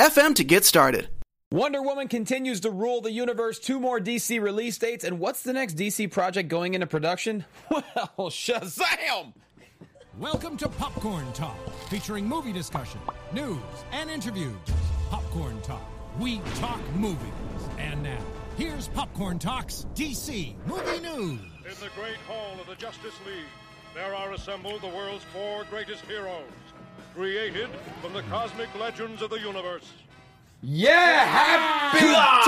anchor.fm to get started. Wonder Woman continues to rule the universe. Two more DC release dates, and what's the next DC project going into production? Well, Shazam! Welcome to Popcorn Talk, featuring movie discussion, news, and interviews. Popcorn Talk, we talk movies. And now, here's Popcorn Talk's DC Movie News. In the great hall of the Justice League, there are assembled the world's four greatest heroes, created from the cosmic legends of the universe. Yeah, happy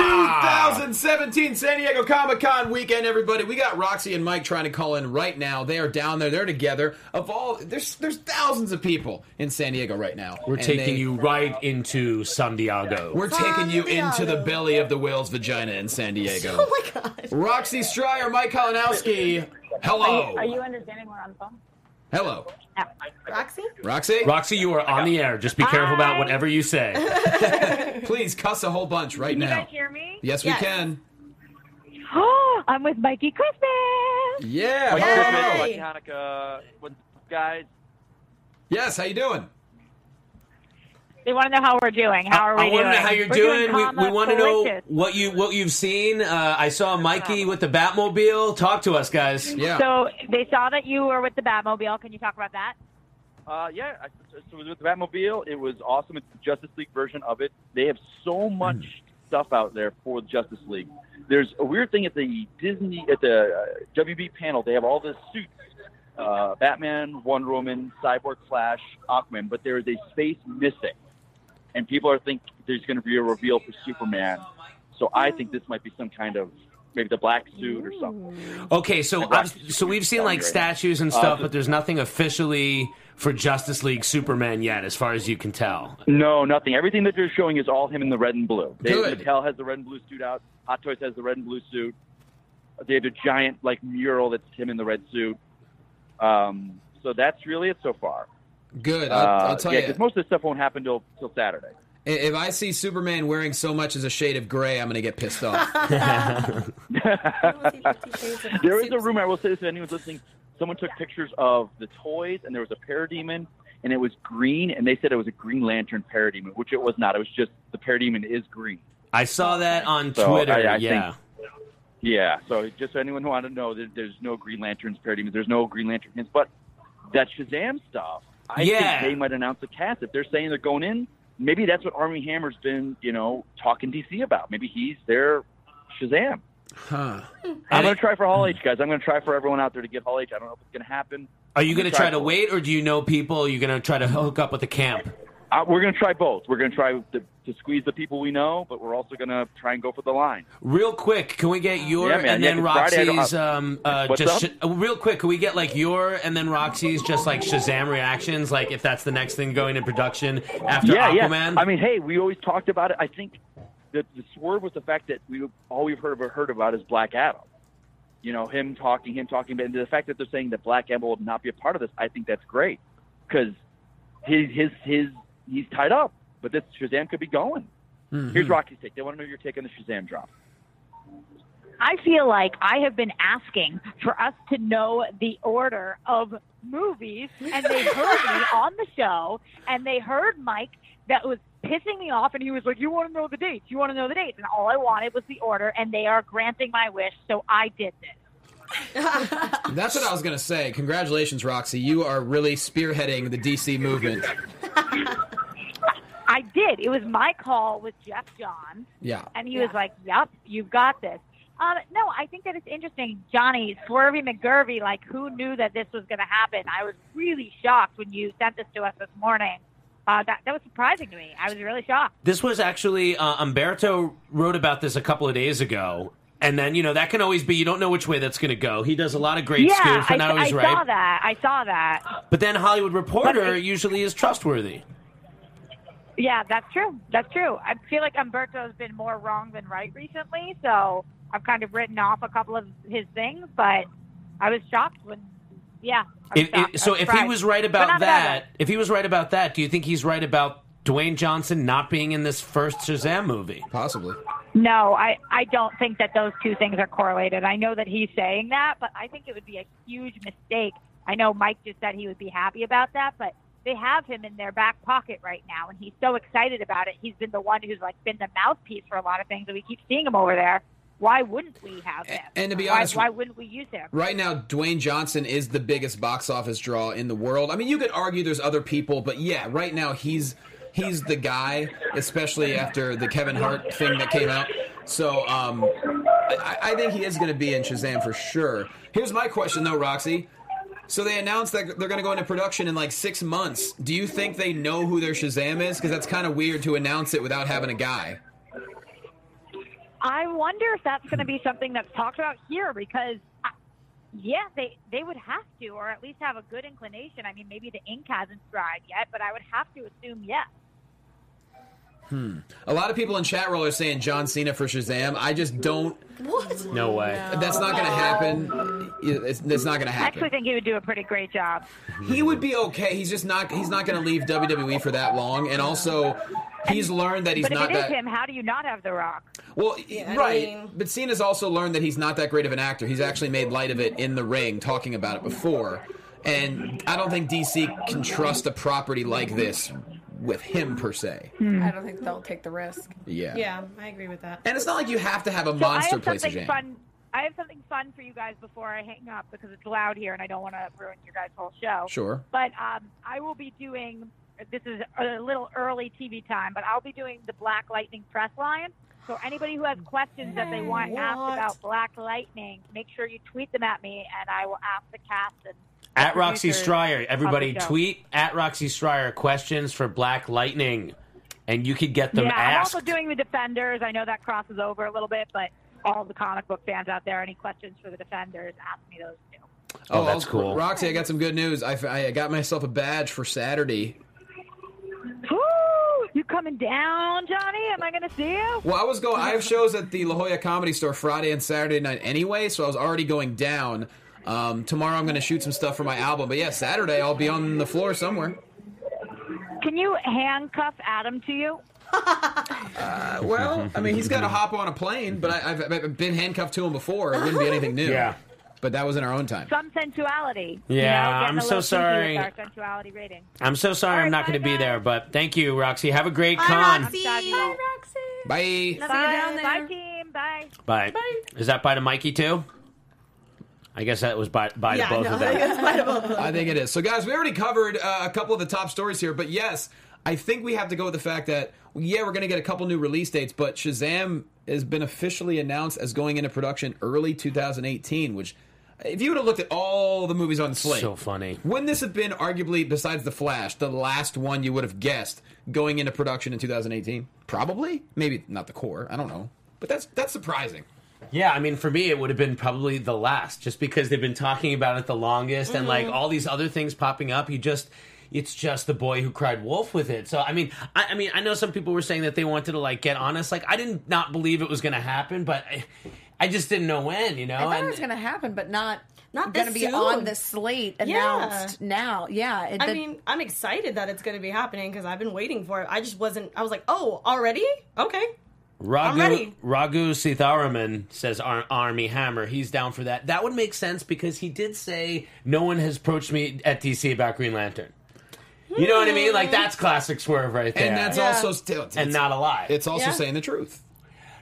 2017 San Diego Comic Con weekend, everybody. We got Roxy and Mike trying to call in right now. They are down there. They're together. Of all, there's there's thousands of people in San Diego right now. We're And taking they- you right into San Diego. We're taking you into the belly of the whale's vagina in San Diego. Oh my god. Roxy Striar, Mike Kalinowski. Hello. Are you understanding we're on the phone? Hello. Roxy? Roxy? Roxy, you are on the air. Just be careful about whatever you say. Please cuss a whole bunch right now. Can you now. guys hear me? Yes, Yes. we can. Oh, I'm with Mikey Christmas. Yeah. Yay. hello. Hey. Hanukkah, what's up, guys? Yes, how you doing? They want to know how we're doing. How are we doing? I want to know how you're We're doing. We, we want to know what you what you've seen. Uh, I saw Mikey with the Batmobile. Talk to us, guys. Yeah. So they saw that you were with the Batmobile. Can you talk about that? Uh, yeah, I, so it was with the Batmobile. It was awesome. It's the Justice League version of it. They have so much stuff out there for the Justice League. There's a weird thing at the Disney at the uh, WB panel. They have all the suits: uh, Batman, Wonder Woman, Cyborg, Flash, Aquaman. But there is a space missing, and people are think there's going to be a reveal for Superman. So I think this might be some kind of maybe the black suit or something. Okay, so I've- so we've seen like statues and Uh, stuff, so- but there's nothing officially for Justice League Superman yet, as far as you can tell. No, nothing. Everything that they're showing is all him in the red and blue. Dave Good. Mattel has the red and blue suit out. Hot Toys has the red and blue suit. They have a giant like mural that's him in the red suit. Um, so that's really it so far. Good. I'll, Uh, I'll tell yeah, you. because most of this stuff won't happen till till Saturday. If I see Superman wearing so much as a shade of gray, I'm going to get pissed off. There is a rumor. I will say this to anyone listening. Someone took pictures of the toys, and there was a parademon, and it was green, and they said it was a Green Lantern parademon, which it was not. It was just the parademon is green. I saw that on So, Twitter. I- I yeah. Yeah, so just so anyone who wanted to know, there, there's no Green Lanterns parademons. There's no Green Lantern hints, but that Shazam stuff, I Yeah. think they might announce a cast. If they're saying they're going in, maybe that's what Armie Hammer's been, you know, talking DC about. Maybe he's their Shazam. huh. I'm going to try for Hall hmm. H, guys. I'm going to try for everyone out there to get Hall H. I don't know if it's going to happen. Are you going to gonna try to wait, or do you know people? You're you going to try to hook up with the camp? Uh, we're going to try both. We're going to try to, to squeeze the people we know, but we're also going to try and go for the line. Real quick, can we get your Yeah, and Yeah, then 'cause Friday I don't- Roxy's um uh just sh- real quick, can we get like your and then Roxy's just like Shazam reactions, like if that's the next thing going in production after yeah, Aquaman? yeah. I mean, hey, we always talked about it. I think the, the swerve was the fact that we all we've heard heard about is Black Adam. You know, him talking, him talking, but the fact that they're saying that Black Adam will not be a part of this, I think that's great because his his his he's tied up. But this Shazam could be going. Mm-hmm. Here's Rocky's take. They want to know your take on the Shazam drop. I feel like I have been asking for us to know the order of movies, and they heard me on the show, and they heard Mike that was pissing me off, and he was like, "You want to know the dates? You want to know the dates?" And all I wanted was the order, and they are granting my wish, so I did this. That's what I was going to say. Congratulations, Roxy. You are really spearheading the DC movement. I did. It was my call with Geoff Johns. Yeah. And he was like, "Yep, you've got this." Um, no, I think that it's interesting, Johnny Swervy McGurvey. Like, who knew that this was going to happen? I was really shocked when you sent this to us this morning. Uh, that that was surprising to me. I was really shocked. This was actually uh, Umberto wrote about this a couple of days ago, and then you know that can always be you don't know which way that's going to go. He does a lot of great yeah, scoops, I, and not I always saw that. I saw that. But then Hollywood Reporter it- usually is trustworthy. Yeah, that's true. That's true. I feel like Umberto's been more wrong than right recently, so I've kind of written off a couple of his things, but I was shocked when, yeah. If- if- so if he was right about not a that, if he was right about that, do you think he's right about Dwayne Johnson not being in this first Shazam movie? Possibly. No, I, I don't think that those two things are correlated. I know that he's saying that, but I think it would be a huge mistake. I know Mike just said he would be happy about that, but they have him in their back pocket right now, and he's so excited about it. He's been the one who's like been the mouthpiece for a lot of things, and we keep seeing him over there. Why wouldn't we have him? and to be why, honest- why wouldn't we use him? Right now, Dwayne Johnson is the biggest box office draw in the world. I mean, you could argue there's other people, but yeah, right now he's he's the guy, especially after the Kevin Hart thing that came out. So um, I, I think he is going to be in Shazam for sure. Here's my question though, Roxy. So they announced that they're going to go into production in like six months. Do you think they know who their Shazam is? Because that's kind of weird to announce it without having a guy. I wonder if that's going to be something that's talked about here because, uh, yeah, they they would have to, or at least have a good inclination. I mean, maybe the ink hasn't dried yet, but I would have to assume yes. Hmm. A lot of people in chat roll are saying John Cena for Shazam. I just don't. What? No way. That's not going to happen. It's, it's not going to happen. I actually think he would do a pretty great job. He would be okay. He's just not. He's not going to leave WWE for that long. And also, he's learned that he's But if not it is that. him, how do you not have The Rock? Well, I right. mean- But Cena's also learned that he's not that great of an actor. He's actually made light of it in the ring, talking about it before. And I don't think DC can trust a property like this with him per se. I don't think they'll take the risk. Yeah. Yeah, I agree with that. And it's not like you have to have a So I monster have play something Shazam. fun. I have something fun for you guys before I hang up because it's loud here and I don't want to ruin your guys' whole show. Sure. But um, I will be doing. This is a little early TV time, but I'll be doing the Black Lightning press line. So anybody who has questions that they want asked about Black Lightning, make sure you tweet them at me, and I will ask the cast and At Roxy producers Striar, everybody tweet at Roxy Striar questions for Black Lightning, and you could get them yeah, I'm also doing the Defenders. I know that crosses over a little bit, but all the comic book fans out there, any questions for the Defenders, ask me those too. Oh, that's cool. Roxy, I got some good news. I, I got myself a badge for Saturday. Woo! You coming down, Johnny? Am I going to see you? Well, I was going. I have shows at the La Jolla Comedy Store Friday and Saturday night anyway, so I was already going down. Um, tomorrow I'm going to shoot some stuff for my album, but yeah, Saturday I'll be on the floor somewhere. Can you handcuff Adam to you? Uh, well, I mean, he's got to hop on a plane, but I, I've, I've been handcuffed to him before. It wouldn't be anything new. Yeah. But that was in our own time. Some sensuality. Yeah, you know, getting I'm a so little kinky sorry. With our sensuality rating. I'm so sorry All I'm right, not going to bye, be guys. there, but thank you, Roxy. Have a great Bye, con. Roxy. I'm sad. Bye. Love you Bye. down there. Bye, team. Bye. Bye. Is that bye to Mikey too? I guess that was by, bye Yeah, both no, of them. it's fine to both of them. I think it is. So, guys, we already covered uh, a couple of the top stories here, but yes, I think we have to go with the fact that yeah, we're going to get a couple new release dates, but Shazam has been officially announced as going into production early 2018. Which, if you would have looked at all the movies on the slate, So funny. wouldn't this have been arguably, besides the Flash, the last one you would have guessed going into production in 2018? Probably, maybe not the core. I don't know, but that's that's surprising. Yeah, I mean, for me, it would have been probably the last, just because they've been talking about it the longest, and like mm-hmm. all these other things popping up. You just, it's just the boy who cried wolf with it. So, I mean, I, I mean, I know some people were saying that they wanted to like get honest. Like, I didn't not believe it was going to happen, but I, I just didn't know when. You know, I thought and it was going to happen, but not Not going to be on the slate Yeah. announced now. Yeah, it, I the- mean, I'm excited that it's going to be happening because I've been waiting for it. I just wasn't. I was like, oh, already? Okay. I'm Ragu. Ragu Sitharaman says Ar- Armie Hammer. He's down for that. That would make sense because he did say no one has approached me at DC about Green Lantern. You know what I mean? Like hmm. that's classic swerve right there. And that's Yeah. also still and not a lie. It's also Yeah. saying the truth.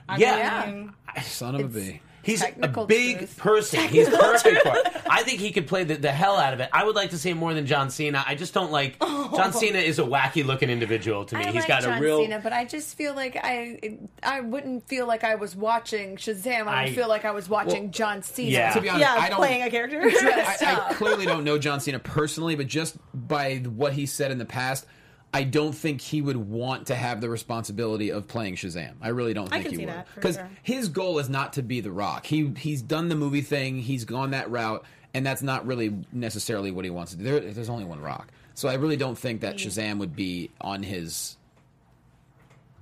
I Yeah. mean, Son of a bee. He's a big truth. person. He's perfect for it. I think he could play the, the hell out of it. I would like to see him more than John Cena. I just don't like oh. John Cena is a wacky looking individual to me. I He's like got John a real Cena, but I just feel like I I wouldn't feel like I was watching Shazam. I would I- feel like I was watching Well, John Cena. Yeah. To be honest, yeah, I don't. playing a character. I, I clearly don't know John Cena personally, but just by what he said in the past, I don't think he would want to have the responsibility of playing Shazam. I really don't think he would, because sure. his goal is not to be The Rock. He he's done the movie thing. He's gone that route, and that's not really necessarily what he wants to do. There, there's only one Rock, so I really don't think that Shazam would be on his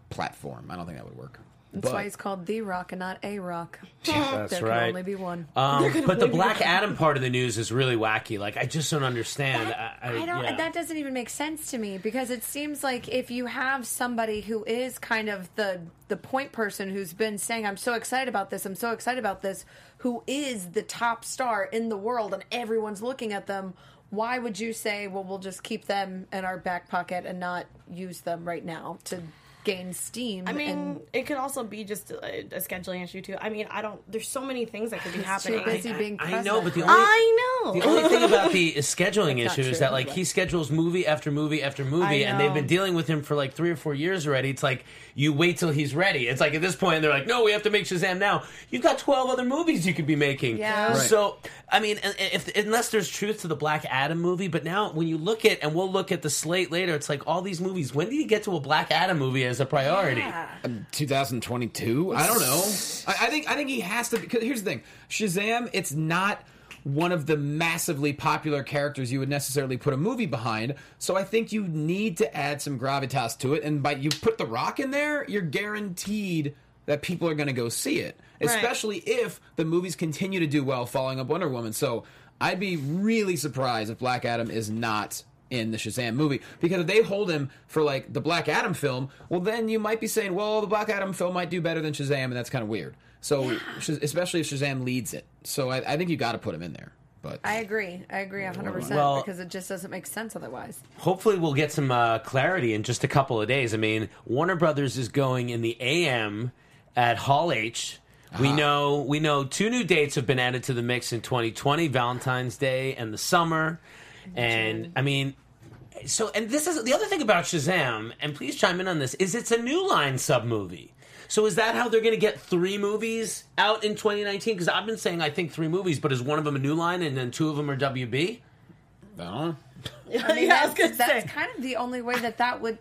platform. I don't think that would work. That's But- why he's called The Rock and not A Rock. That's there right. can only be one. Um, but the Black that. Adam part of the news is really wacky. Like I just don't understand. I, I, I don't. yeah. That doesn't even make sense to me because it seems like if you have somebody who is kind of the the point person who's been saying, "I'm so excited about this. I'm so excited about this," who is the top star in the world and everyone's looking at them. Why would you say, "Well, we'll just keep them in our back pocket and not use them right now to gain steam"? I mean, and it could also be just a, a scheduling issue too. I mean, I don't. There's so many things that could be happening. too busy being I president. know, but the only I know. The only thing about the scheduling That's not issue is that like but- he schedules movie after movie after movie, and they've been dealing with him for like three or four years already. It's like you wait till he's ready. It's like at this point they're like, no, we have to make Shazam now. You've got twelve other movies you could be making. Yeah. Right. So I mean, and- and if unless there's truth to the Black Adam movie, but now when you look at and we'll look at the slate later, it's like all these movies. When do you get to a Black Adam movie as a priority? Um, 2022. I don't know. I, I think I think he has to. Because here's the thing: Shazam. It's not one of the massively popular characters you would necessarily put a movie behind. So I think you need to add some gravitas to it. And by you put the Rock in there, you're guaranteed that people are going to go see it. Especially if the movies continue to do well, following up Wonder Woman. So I'd be really surprised if Black Adam is not in the Shazam movie because if they hold him for like the Black Adam film, well then you might be saying, well, the Black Adam film might do better than Shazam, and that's kind of weird. So Shaz- especially if Shazam leads it, so I, I think you got to put him in there. But I agree. I agree 100% Well- because it just doesn't make sense otherwise. hopefully we'll get some uh, clarity in just a couple of days. I mean, Warner Brothers is going in the AM at Hall H. We know we know two new dates have been added to the mix in 2020: Valentine's Day and the summer. And I mean, so and this is the other thing about Shazam. And please chime in on this: is it's a new line sub movie. So is that how they're going to get three movies out in 2019? Because I've been saying I think three movies, but is one of them a new line and then two of them are WB? I don't know. I mean, Yeah, I was that's, gonna that's kind of the only way that that would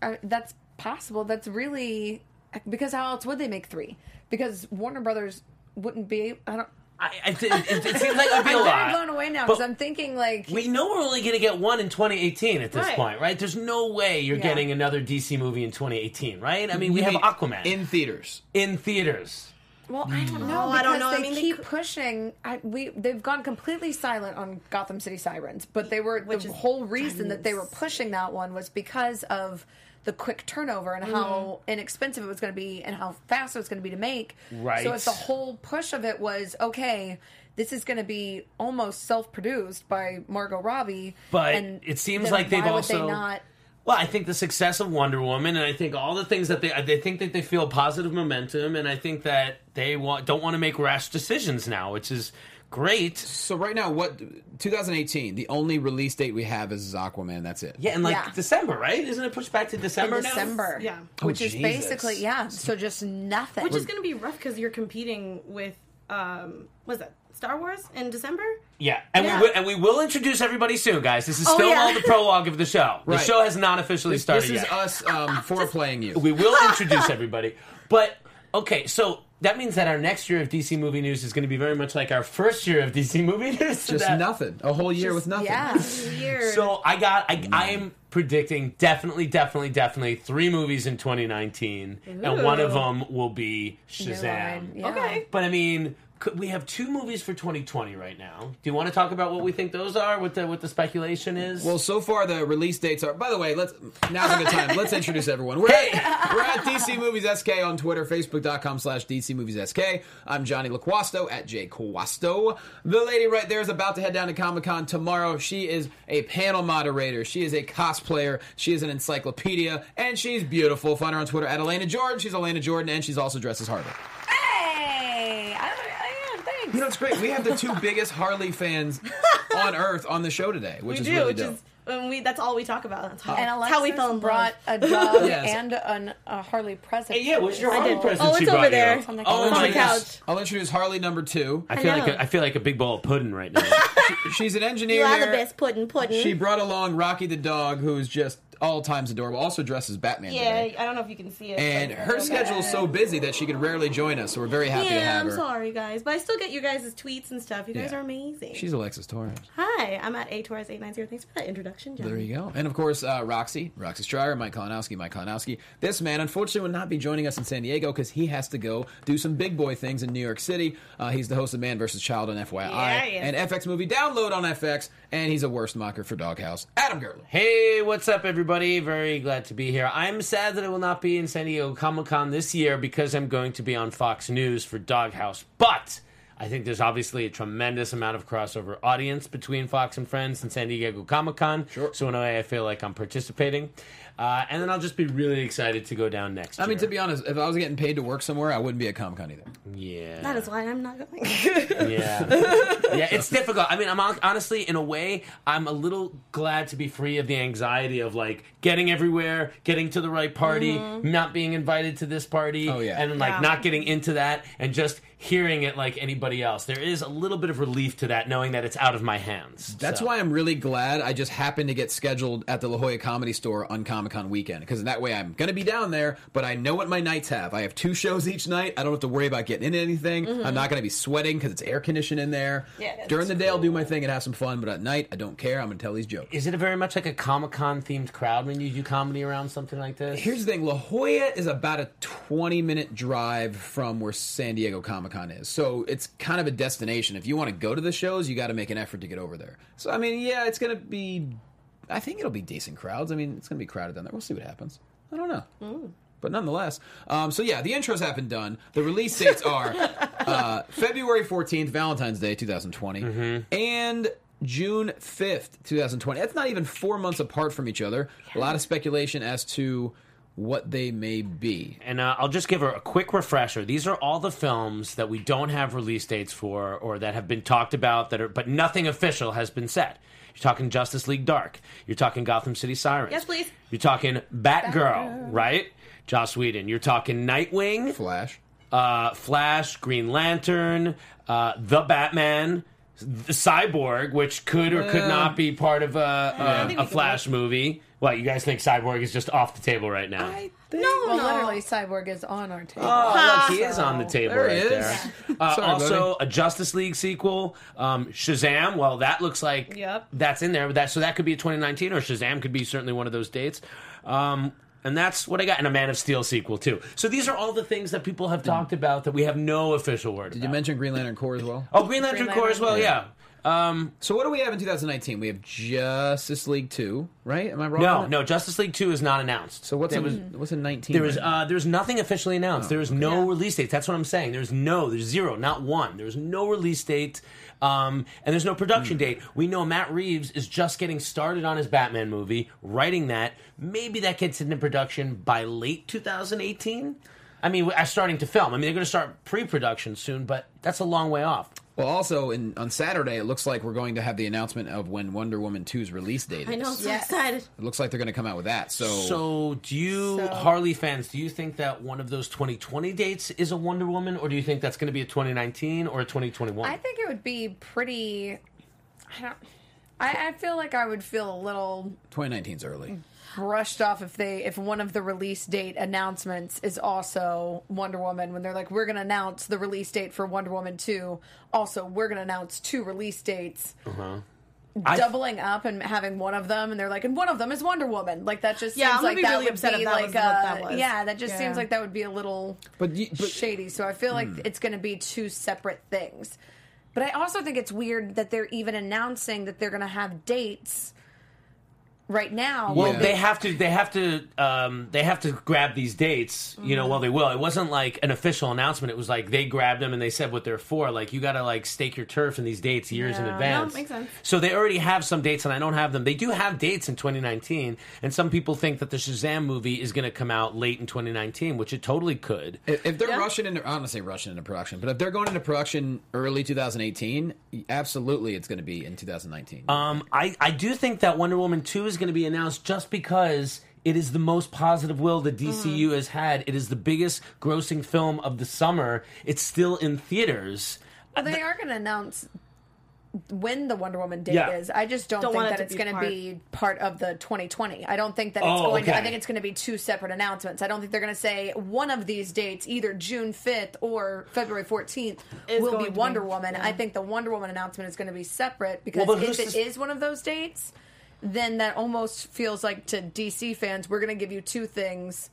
uh, that's possible. That's really because how else would they make three? Because Warner Brothers wouldn't be. I don't. I, I, it, it, it seems like it would be a I'm lot. very blown away now because But- I'm thinking like We know we're only going to get one in 2018 at this Right. point, right? There's no way you're Yeah. getting another DC movie in 2018, right? I mean, we You have Aquaman in, theaters. in theaters. theaters. Well, I don't know. No, I don't because know. I They mean, keep could- pushing. I, we they've gone completely silent on Gotham City Sirens, but they were Which the whole reason that they were pushing that one was because of the quick turnover and how mm-hmm. inexpensive it was going to be and how fast it was going to be to make. Right. So if the whole push of it was okay. This is going to be almost self-produced by Margot Robbie, But and it seems like they've also- they not? Well, I think the success of Wonder Woman, and I think all the things that they, they think that they feel positive momentum, and I think that they want don't want to make rash decisions now, which is great. So right now, what 2018? The only release date we have is Aquaman. That's it. Yeah, and like Yeah. December, right? Isn't it pushed back to December in now? December, Yeah. which Oh, is basically yeah. So just nothing. Which is going to be rough because you're competing with, um, was that Star Wars in December? Yeah, and Yeah. we will, and we will introduce everybody soon, guys. This is Oh, still yeah. all the prologue of the show. The show has not officially This, started this is yet. us um, foreplaying you. We will introduce everybody. But okay, so that means that our next year of DC movie news is going to be very much like our first year of DC movie news. Just That- nothing. A whole year with nothing. yeah. Weird. So I got I, I mm. am predicting definitely definitely definitely three movies in 2019 and one of them will be Shazam. yeah. okay. But I mean, could, we have two movies for 2020 right now. Do you want to talk about what we think those are? What the what the speculation is? Well, so far the release dates are. By the way, let's now's a good time. Let's introduce everyone. We're at, we're at DC Movies SK on Twitter, Facebook.com slash DC Movies SK. I'm Johnny LaQuasto at J Quasto. The lady right there is about to head down to Comic Con tomorrow. She is a panel moderator. She is a cosplayer. She is an encyclopedia, and she's beautiful. Find her on Twitter at Elena Jordan. She's Elena Jordan, and she's also dressed as Harley. Hey, I, I, yeah, thanks. You know, it's great. We have the two biggest Harley fans on Earth on the show today, which we is do, really which dope. is when we. That's all we talk about. That's how, and that's Alexis how we fell in brought love. a dog Yes. and an, a Harley present. Hey, yeah, what's your Harley present Oh, it's over there. you? It's on the Oh couch. my on the gosh. couch. I'll introduce Harley number two. I feel like know. a, I feel like a big bowl of pudding right now. She's an engineer. You are the best pudding pudding. She brought along Rocky the dog, who's just all times adorable. Also dressed as Batman. Yeah, today. I don't know if you can see it. And but- her schedule is so busy that she could rarely join us, so we're very happy to have her. Yeah, have I'm sorry, guys, but I still get you guys' tweets and stuff. You guys Yeah. are amazing. She's Alexis Torres. Hi, I'm at A Torres eight nine zero. Thanks for that introduction, John. There you go. And of course, uh, Roxy, Roxy Striar, Mike Kalinowski, Mike Kalinowski. This man, unfortunately, will not be joining us in San Diego because he has to go do some big boy things in New York City. Uh, he's the host of Man vs. Child on FYI Yeah, he and FX Movie Download on FX, and he's a worst mocker for Doghouse. Adam Gertler. Hey, what's up, everybody? Very glad to be here. I'm sad that I will not be in San Diego Comic Con this year because I'm going to be on Fox News for Doghouse. But I think there's obviously a tremendous amount of crossover audience between Fox and Friends and San Diego Comic Con. Sure. So in a way, I feel like I'm participating. Uh, and then I'll just be really excited to go down next I mean, year. to be honest, if I was getting paid to work somewhere, I wouldn't be at Comic Con either. yeah. That is why I'm not going. Yeah, yeah, it's difficult. I mean, I'm hon- honestly, in a way, I'm a little glad to be free of the anxiety of like getting everywhere, getting to the right party, not being invited to this party, Oh, yeah. and like Yeah. not getting into that, and just hearing it like anybody else. There is a little bit of relief to that, knowing that it's out of my hands. That's So. why I'm really glad I just happened to get scheduled at the La Jolla Comedy Store on Comic Con weekend because that way I'm going to be down there, but I know what my nights have. I have two shows each night. I don't have to worry about getting into anything. Mm-hmm. I'm not going to be sweating because it's air conditioned in there. Yeah, During the day, I'll do my thing and have some fun, but at night, I don't care. I'm going to tell these jokes. Is it a very much like a Comic Con themed crowd when you do comedy around something like this? Here's the thing La Jolla is about a 20 minute drive from where San Diego Comic Con is. So it's kind of a destination. If you want to go to the shows, you got to make an effort to get over there. So, I mean, yeah, it's going to be, I think it'll be decent crowds. I mean, it's going to be crowded down there. We'll see what happens. I don't know. But nonetheless, um, so yeah, the intros have been done. The release dates are uh, February 14th, Valentine's Day 2020, and June 5th, 2020. That's not even four months apart from each other. A lot of speculation as to what they may be. And uh, I'll just give her a quick refresher. These are all the films that we don't have release dates for, or that have been talked about, that are, but nothing official has been said. You're talking Justice League Dark. You're talking Gotham City Sirens. Yes, please. You're talking Batgirl, right? Joss Whedon. You're talking Nightwing, Flash. uh, Flash, Green Lantern, uh, The Batman, the Cyborg, which could or could not be part of a, I a, think a we could Flash movie. What, you guys think Cyborg is just off the table right now? No, Well, no. literally, Cyborg is on our table. Oh, look, he is on the table There right is. there. Uh, Sorry, also, a Justice League sequel, um, Shazam. Well, that looks like Yep. that's in there. But that so that could be 2019, or Shazam could be certainly one of those dates. Um, and that's what I got. And a Man of Steel sequel too. So these are all the things that people have talked about that we have no official word. Did you mention Green Lantern Corps as well? Oh, Green Lantern Green Corps as Lantern. well. Yeah. Um, So what do we have in 2019? We have Justice League 2, right? Am I wrong? no, on that? no. Justice League Two is not announced. So what's There in, was what's in 19? There was uh, there's nothing officially announced. there is no release date. That's what I'm saying. There's no, there's zero, not one. There's no release date, um, and there's no production Hmm. date. We know Matt Reeves is just getting started on his Batman movie, writing that. Maybe that gets into production by late 2018. I mean, we're starting to film. I mean, they're going to start pre-production soon, but that's a long way off. Well, also in, on Saturday, it looks like we're going to have the announcement of when Wonder Woman 2's release date is. I know, I'm so Yes. excited. It looks like they're going to come out with that. So, So, do you, So- Harley fans, do you think that one of those 2020 dates is a Wonder Woman, or do you think that's going to be a 2019 or a 2021? I think it would be pretty. I don't. I, I feel like I would feel a little 2019's early. Brushed off if they if one of the release date announcements is also Wonder Woman when they're like we're going to announce the release date for Wonder Woman 2 also we're going to announce two release dates Uh-huh. I- doubling up and having one of them and they're like and one of them is Wonder Woman like that just Yeah, seems I'm like be that really would upset be if that like was what that uh, was. yeah that just Yeah. seems like that would be a little But, you, but shady. So I feel like Hmm. it's going to be two separate things. But I also think it's weird that they're even announcing that they're going to have dates right now. Well, Yeah. they have to. They have to. Um, they have to grab these dates. You know, well, they will. It wasn't like an official announcement. It was like they grabbed them and they said what they're for. Like you got to like stake your turf in these dates years in advance. No, makes sense. So they already have some dates, and I don't have them. They do have dates in 2019, and some people think that the Shazam movie is going to come out late in 2019, which it totally could. if, if they're Yeah. rushing into, I don't want to say rushing into production, but if they're going into production early 2018, absolutely it's going to be in 2019. Um, I, I do think that Wonder Woman 2 is going to be announced just because it is the most positive will the DCU mm-hmm. has had. It is the biggest grossing film of the summer. It's still in theaters. Well, they are going to announce when the Wonder Woman date Yeah. is. I just don't, Don't think want it that to it's going to be part of the 2020. I don't think that it's Oh, going. To, I think it's going to be two separate announcements. I don't think they're going to say one of these dates, either June 5th or February 14th, Is will be to be- Wonder Woman. yeah. I think the Wonder Woman announcement is going to be separate because Well, if who's it to- is one of those dates, then that almost feels like to DC fans, we're going to give you two things.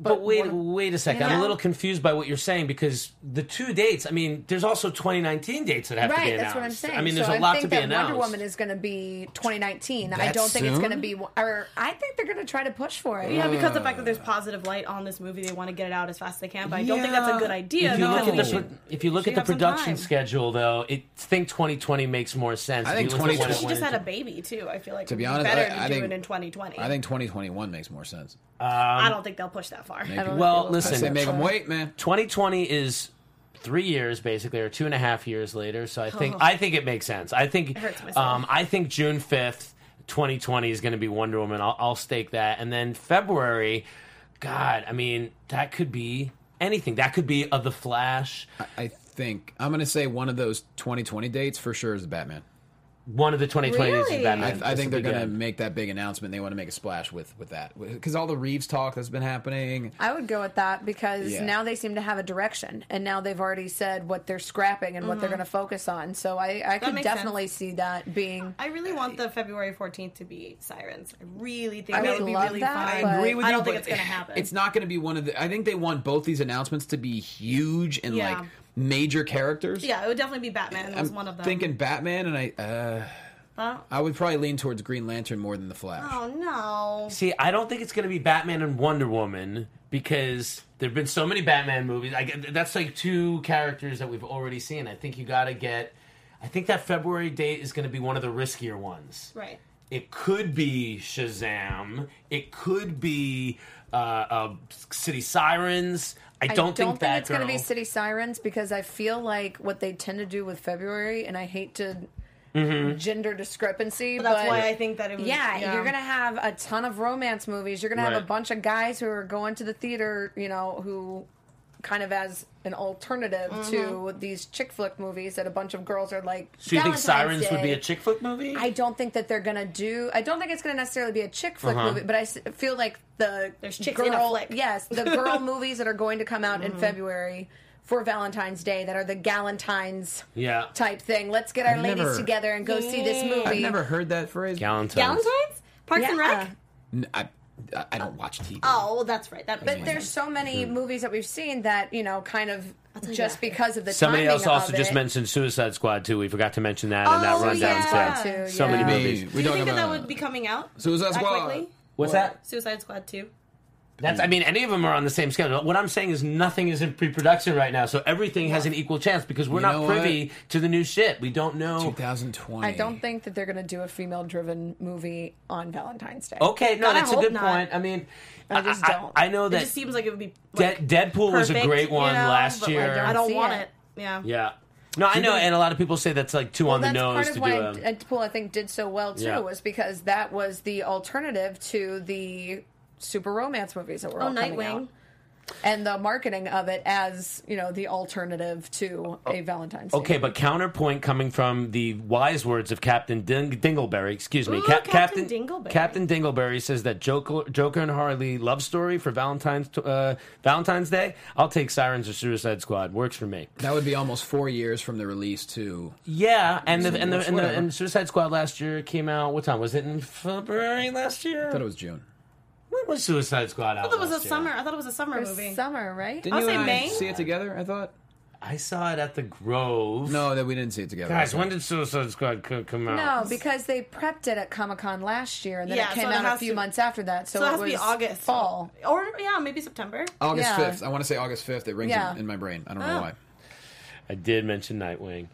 But wait, one- wait a second. I'm a little confused by what you're saying because the two dates. I mean, there's also 2019 dates that have to be Right, announced. that's what I'm saying. I mean, there's so a lot I think to be that announced. Wonder Woman is going to be 2019. I don't think it's going to be, or I think they're going to try to push for it. Yeah, because the uh. fact that there's positive light on this movie, they want to get it out as fast as they can. But I don't think that's a good idea. If you look at the if you look at the production schedule, though, it think 2020 makes more sense. I think you look 2020 She just had a baby too. I feel like To be it would honest, better I- to I do think- it in 2020. I think 2021 makes more sense. Um, I don't think they'll push that far. I don't Well, feel- listen, I say make them wait, man. 2020 is three years basically, or two and a half years later. So I think I think it makes sense. I think hurts my soul. um, I think June 5th, 2020 is going to be Wonder Woman. I'll, I'll stake that, and then February. God, I mean, that could be anything. That could be of the Flash. I think I'm going to say one of those 2020 dates for sure is the Batman. One of the 2020 days is Batman. I, I think they're be going to make that big announcement. They want to make a splash with with that because all the Reeves talk that's been happening. I would go with that because Yeah. now they seem to have a direction, and now they've already said what they're scrapping and what they're mm-hmm. going to focus on. So I, I could makes definitely see that being. I really want the February 14th to be Sirens. I really think I that would would be really that, fun. I agree with you. I don't think it's going to happen. It's not going to be one of the. I think they want both these announcements to be huge and Yeah. like major characters. Yeah, it would definitely be Batman. Was I'm one of them. thinking Batman, and I uh, Huh? I would probably lean towards Green Lantern more than the Flash. Oh no. See, I don't think it's going to be Batman and Wonder Woman because there've been so many Batman movies. I that's like two characters that we've already seen. I think you got to get. I think that February date is going to be one of the riskier ones. Right. It could be Shazam. It could be uh, uh, City Sirens. I don't, think, that it's going to be City Sirens because I feel like what they tend to do with February, and I hate to gender discrepancy, But that's but why I think that it was. yeah, you're gonna have a ton of romance movies. You're gonna have a bunch of guys who are going to the theater, you know, who kind of as an alternative Mm-hmm. to these chick flick movies that a bunch of girls are like. So you think Valentine's Sirens would be a chick flick movie? I don't think that they're gonna do. I don't think it's gonna necessarily be a chick flick Uh-huh. movie, but I feel like the There's chicks girl, in flick. yes, the girl movies that are going to come out Mm-hmm. in February for Valentine's Day that are the Galentines yeah. type thing. Let's get our I've ladies never- together and go see this movie. I've never heard that phrase. Galentine's. Galentine's? Parks and Yeah. Rec? N- I, I- I don't watch TV. Oh, well, that's right. That But there's so many hmm. movies that we've seen that you know, kind of just that. because of the Somebody timing else also of just it. mentioned Suicide Squad too. We forgot to mention that in that Oh, rundown yeah. too. Too, So many yeah. Movies. mean, Do we you think that, that would be coming out? Suicide that Squad. quickly? What's that? Suicide Squad 2? That's. I mean, any of them are on the same schedule. What I'm saying is nothing is in pre-production right now, so everything has an equal chance because we're You not know privy to the new shit. We don't know. 2020. I don't think that they're going to do a female-driven movie on Valentine's Day. Okay, no, God, I that's a hope good not. point. I mean, I just I, don't. I know It that just seems like it would be. De- Like, Deadpool was a perfect, great you one know, last but, like, year. I don't see want it. it. Yeah. yeah. No, I know, and a lot of people say that's like too on the that's nose part to of do why a. Deadpool, I think, did so well too, Yeah. was because that was the alternative to the super romance movies that were Oh, all coming out. And the marketing of it as you know the alternative to a Valentine's. Day Oh, Okay, movie. but counterpoint coming from the wise words of Captain Ding- Dingleberry. Excuse me, Ooh, Cap- Captain Dingleberry. Captain Dingleberry says that Joker, Joker and Harley love story for Valentine's uh, Valentine's Day. I'll take Sirens or Suicide Squad. Works for me. That would be almost four years from the release to. Yeah, and the, and the, and, the, Whatever. and Suicide Squad last year came out. What time was it? In February last year. I thought it was June. When was Suicide Squad out? I thought it was a last year? summer. I thought it was a summer It was movie. summer, right? Didn't I'll you say and I May. see it together? I thought. I saw it at the Grove. No, that we didn't see it together. guys, when did Suicide Squad co- come out? No, because they prepped it at Comic Con last year, and then Yeah, it came so it out a has few to- months after that. So, so it has it to was be August. fall. Or, yeah, maybe September. August Yeah. fifth. I want to say August fifth. It rings Yeah. in, in my brain. I don't know Oh. why. I did mention Nightwing.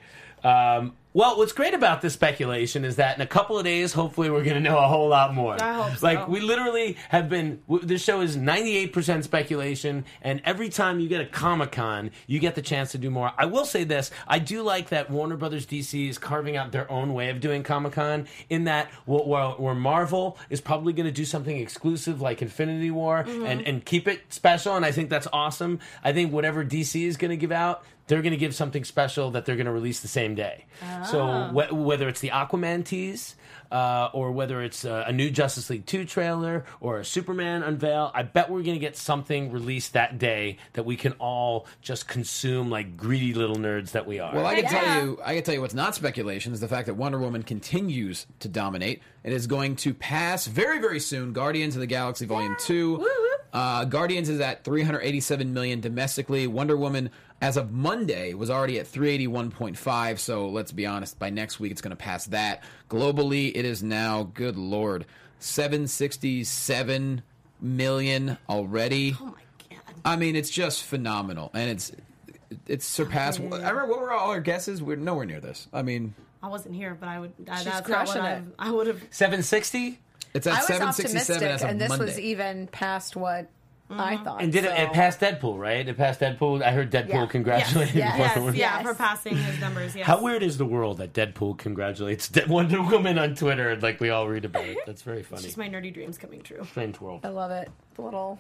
Um, well, what's great about this speculation is that in a couple of days, hopefully, we're going to know a whole lot more. I hope so. Like we literally have been. W- this show is ninety eight percent speculation, and every time you get a Comic Con, you get the chance to do more. I will say this: I do like that Warner Brothers DC is carving out their own way of doing Comic Con. In that, wh- where, where Marvel is probably going to do something exclusive like Infinity War Mm-hmm. and and keep it special, and I think that's awesome. I think whatever DC is going to give out. They're going to give something special that they're going to release the same day. So wh- whether it's the Aquaman tease, uh, or whether it's uh, a new Justice League 2 trailer or a Superman unveil, I bet we're going to get something released that day that we can all just consume like greedy little nerds that we are. Well, I can Yeah. tell you, I can tell you what's not speculation is the fact that Wonder Woman continues to dominate. It is going to pass very, very soon. Guardians of the Galaxy Volume Two. Uh, Guardians is at 387 million domestically. Wonder Woman, as of Monday, was already at 381.5. So let's be honest, by next week it's going to pass that. Globally, it is now, good lord, 767 million already. Oh my god. I mean, it's just phenomenal, and it's it's surpassed. I remember what were all our guesses? We're nowhere near this. I mean, I wasn't here, but I would. I, She's that's not crushing what I, it. I would have. 760? it's I at was seven sixty seven optimistic, as of and this Monday. was even past what I mm-hmm. thought. And did it, so- it passed Deadpool, right? It passed Deadpool. I heard Deadpool Yeah. congratulating Yes, Wonder yes, Yeah, for passing his numbers. Yes. How weird is the world that Deadpool congratulates De- Wonder Woman on Twitter and like we all read about it? That's very funny. Just my nerdy dreams coming true. Strange world. I love it. The little.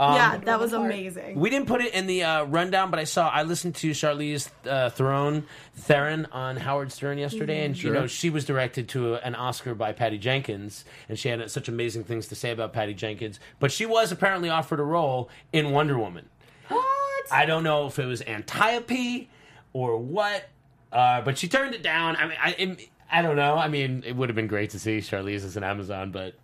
Yeah, that was amazing. We didn't put it in the uh, rundown, but I saw I listened to Charlize uh, Theron Theron on Howard Stern yesterday, and you know she was directed to an Oscar by Patty Jenkins, and she had such amazing things to say about Patty Jenkins. But she was apparently offered a role in Wonder Woman. what? I don't know if it was Antiope or what, uh, but she turned it down. I mean, I, it, I don't know. I mean, it would have been great to see Charlize as an Amazon, but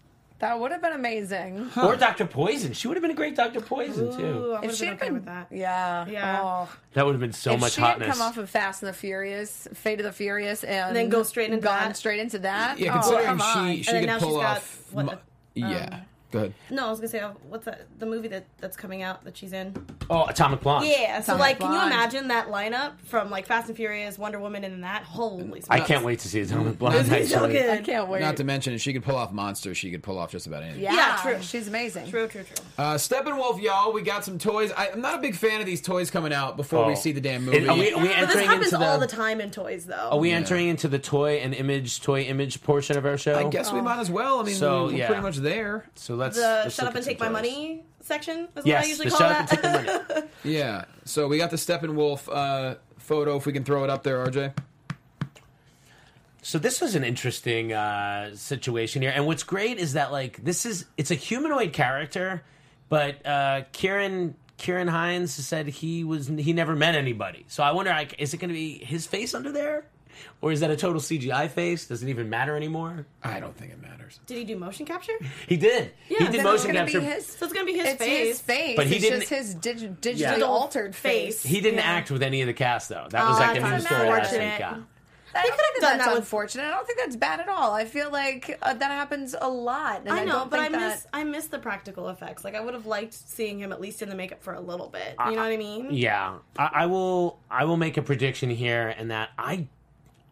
That would have been amazing. or Doctor Poison. She would have been a great Doctor Poison Ooh, too. I would If have she been had okay been, with that. yeah, Yeah. Oh. That would have been so if much she hotness. had come off of Fast and the Furious, Fate of the Furious, and, then go straight into gone that. straight into that. yeah, oh, considering come she she And then could now pull she's got, off. what, mu- um, yeah, go ahead. No, I was gonna say, uh, what's that? The movie that that's coming out that she's in. oh, Atomic Blonde. Yeah. So Atomic like, can you Blonde. imagine that lineup from like Fast and Furious, Wonder Woman, and that? Holy. I can't wait to see Atomic Blonde. It's so actually. good. I can't wait. Not to mention, if she could pull off monsters, she could pull off just about anything. yeah, Yeah, true. She's amazing. True, true, true. Uh, Steppenwolf, y'all, we got some toys. I, I'm not a big fan of these toys coming out before we Oh. see the damn movie. Are we, are we But this entering happens into all the? the time in toys, though. Are we entering into the toy and image, toy image portion of our show? I guess we might as well. I mean, So, we're yeah. pretty much there. So let's. the let's shut up and take my money section is Yes, what I usually the call shut that. up and take the money. Yeah. So we got the Steppenwolf uh, photo. If we can throw it up there, RJ. So this was an interesting uh, situation here, and what's great is that like this is it's a humanoid character, but uh, Ciarán Ciarán Hinds said he was he never met anybody. So I wonder, like, is it going to be his face under there, or is that a total CGI face? Does it even matter anymore? I don't think it matters. Did he do motion capture? He did. Yeah, he did then motion it's gonna capture. be his. So it's gonna be his it's face. his face, But he it's didn't- just his dig- digitally Yeah. altered face. He didn't Yeah. act with any of the cast though. That was Oh, like a that's news story last week. Yeah. I don't could've think done that's that with- unfortunate. I don't think that's bad at all. I feel like uh, that happens a lot. And I, I know, don't but I think that, miss I miss the practical effects. Like I would have liked seeing him at least in the makeup for a little bit. You know what I mean? Yeah, I, I will. I will make a prediction here, and that I,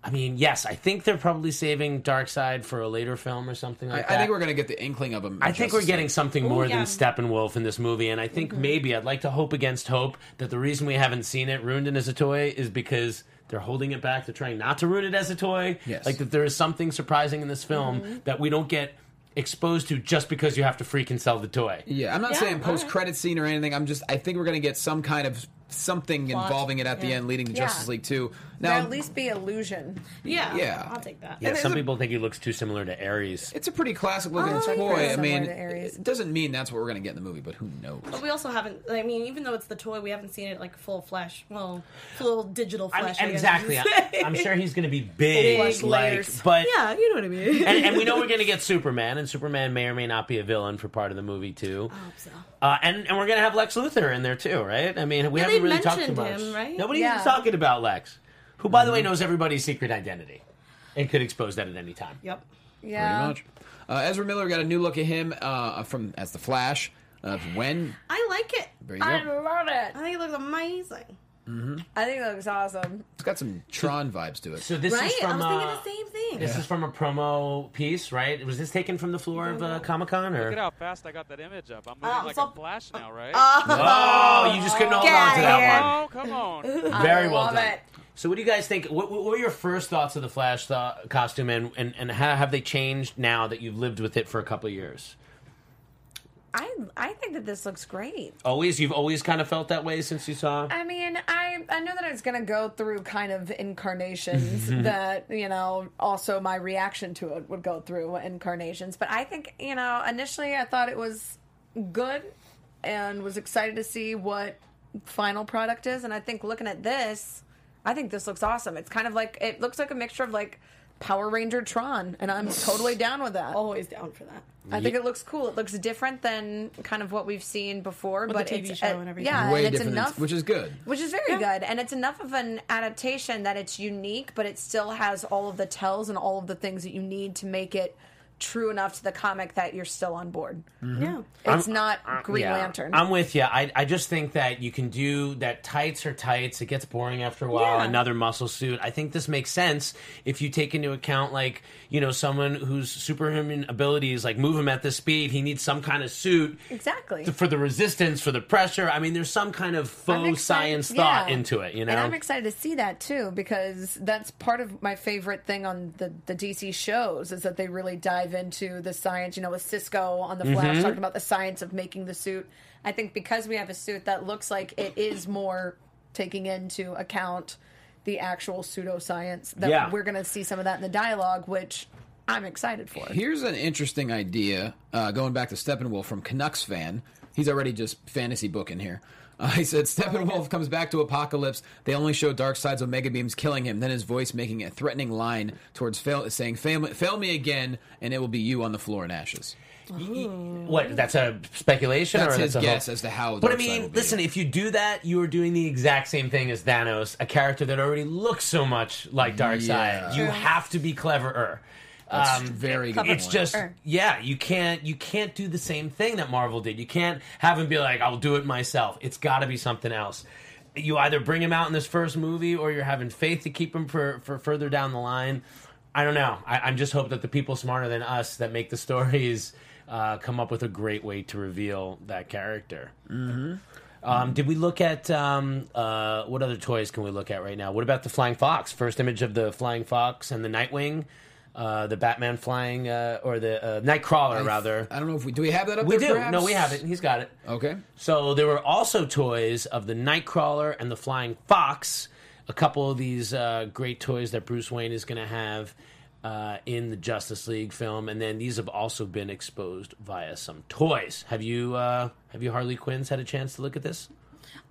I mean, yes, I think they're probably saving Darkseid for a later film or something like I, that. I think we're going to get the inkling of him. I think we're getting something more Ooh, yeah. than Steppenwolf in this movie, and I think mm-hmm. maybe I'd like to hope against hope that the reason we haven't seen it ruined as a toy is because they're holding it back. They're trying not to ruin it as a toy. Yes. Like that there is something surprising in this film mm-hmm. that we don't get exposed to just because you have to freaking sell the toy. Yeah, I'm not yeah, saying post credit scene or anything. I'm just I think we're going to get some kind of something Plot. involving it at yeah. the end leading to Justice League 2 now, at least be illusion. Yeah. Yeah. I'll take that. Yeah, some a- people think he looks too similar to Ares. it's a pretty classic looking Oh, toy. I mean, it doesn't mean that's what we're gonna get in the movie, but who knows? But we also haven't. I mean, even though it's the toy, we haven't seen it like full flesh. Well, full digital I'm- flesh. I guess exactly. you I'm, say. I'm sure he's going to be big, Big like, but yeah, you know what I mean. and, and we know we're going to get Superman, and Superman may or may not be a villain for part of the movie too. I hope so. Uh, and and we're going to have Lex Luthor in there too, right? I mean, we Yeah, haven't really talked too much. him, right? Nobody's Yeah. even talking about Lex who, by Mm-hmm. the way, knows everybody's secret identity and could expose that at any time. Yep. Yeah. Pretty much. Uh, Ezra Miller got a new look at him uh, from as the Flash. Uh, when I like it. there you I go. love it. I think it looks amazing. I think it looks awesome. It's got some Tron vibes to it. So this right? is I from was uh, the same thing. this is from a promo piece, right? Was this taken from the floor of uh, Comic Con? Look at how fast I got that image up. I'm moving Uh, like so- a flash now, right? Oh, you just couldn't hold Get on to outta that oh, come on. one. Very well love done. it. So, what do you guys think? What, what were your first thoughts of the Flash th- costume, and, and, and how have they changed now that you've lived with it for a couple of years? I I think that this looks great. Always, you've always kind of felt that way since you saw. I mean, I I, knew that it was going to go through kind of incarnations that, you know, also my reaction to it would go through incarnations. But I think, you know, initially I thought it was good and was excited to see what final product is. And I think looking at this, I think this looks awesome. It's kind of like, it looks like a mixture of like Power Ranger Tron, and I'm totally down with that. Always down for that. I think it looks cool. It looks different than kind of what we've seen before, With but the TV it's show and everything. Yeah, Way and it's different, enough, which is good. which is very good, and it's enough of an adaptation that it's unique, but it still has all of the tells and all of the things that you need to make it true enough to the comic that you're still on board. Mm-hmm. Yeah. It's not Green Yeah, Lantern. I'm with you. I, I just think that you can do that. Tights are tights. It gets boring after a while. Yeah. Another muscle suit. I think this makes sense if you take into account like you know someone whose superhuman abilities like move him at this speed. He needs some kind of suit exactly. for the resistance, for the pressure. I mean, there's some kind of I'm faux excited- science thought yeah. into it. You know, And I'm excited to see that too because that's part of my favorite thing on the, the DC shows is that they really dive into the science. You know, with Cisco on the Flash Mm-hmm. talking about the science of making the suit. I think because we have a suit that looks like it is more taking into account the actual pseudoscience that Yeah. we're going to see some of that in the dialogue, which I'm excited for. Here's an interesting idea. Uh, going back to Steppenwolf from Canucks fan, he's already just fantasy booking here. Uh, he said Steppenwolf comes back to Apokolips. They only show Darkseid's Omega Beams killing him. Then his voice making a threatening line towards fail, saying, fail, "Fail me again, and it will be you on the floor in ashes." what? That's a speculation, That's or his that's a guess whole- as to how. But I mean, will be. listen, if you do that, you are doing the exact same thing as Thanos, a character that already looks so much like Darkseid. Yeah. You have to be cleverer. That's Um, very good. It's point. just Sure. yeah, you can't you can't do the same thing that Marvel did. You can't have him be like, I'll do it myself. It's got to be something else. You either bring him out in this first movie, or you're having faith to keep him for for further down the line. I don't know. I, I'm just hope that the people smarter than us that make the stories uh, come up with a great way to reveal that character. Mm-hmm. Um, did we look at um, uh, what other toys can we look at right now? What about the flying fox? First image of the flying fox and the Nightwing, uh, the Batman flying uh, or the uh, Knightcrawler rather. I don't know if we do we have that up We there. do. perhaps? No, we have it. He's got it. Okay. So there were also toys of the Knightcrawler and the Flying Fox. A couple of these uh, great toys that Bruce Wayne is going to have uh, in the Justice League film, and then these have also been exposed via some toys. Have you uh, have you Harley Quinn's had a chance to look at this?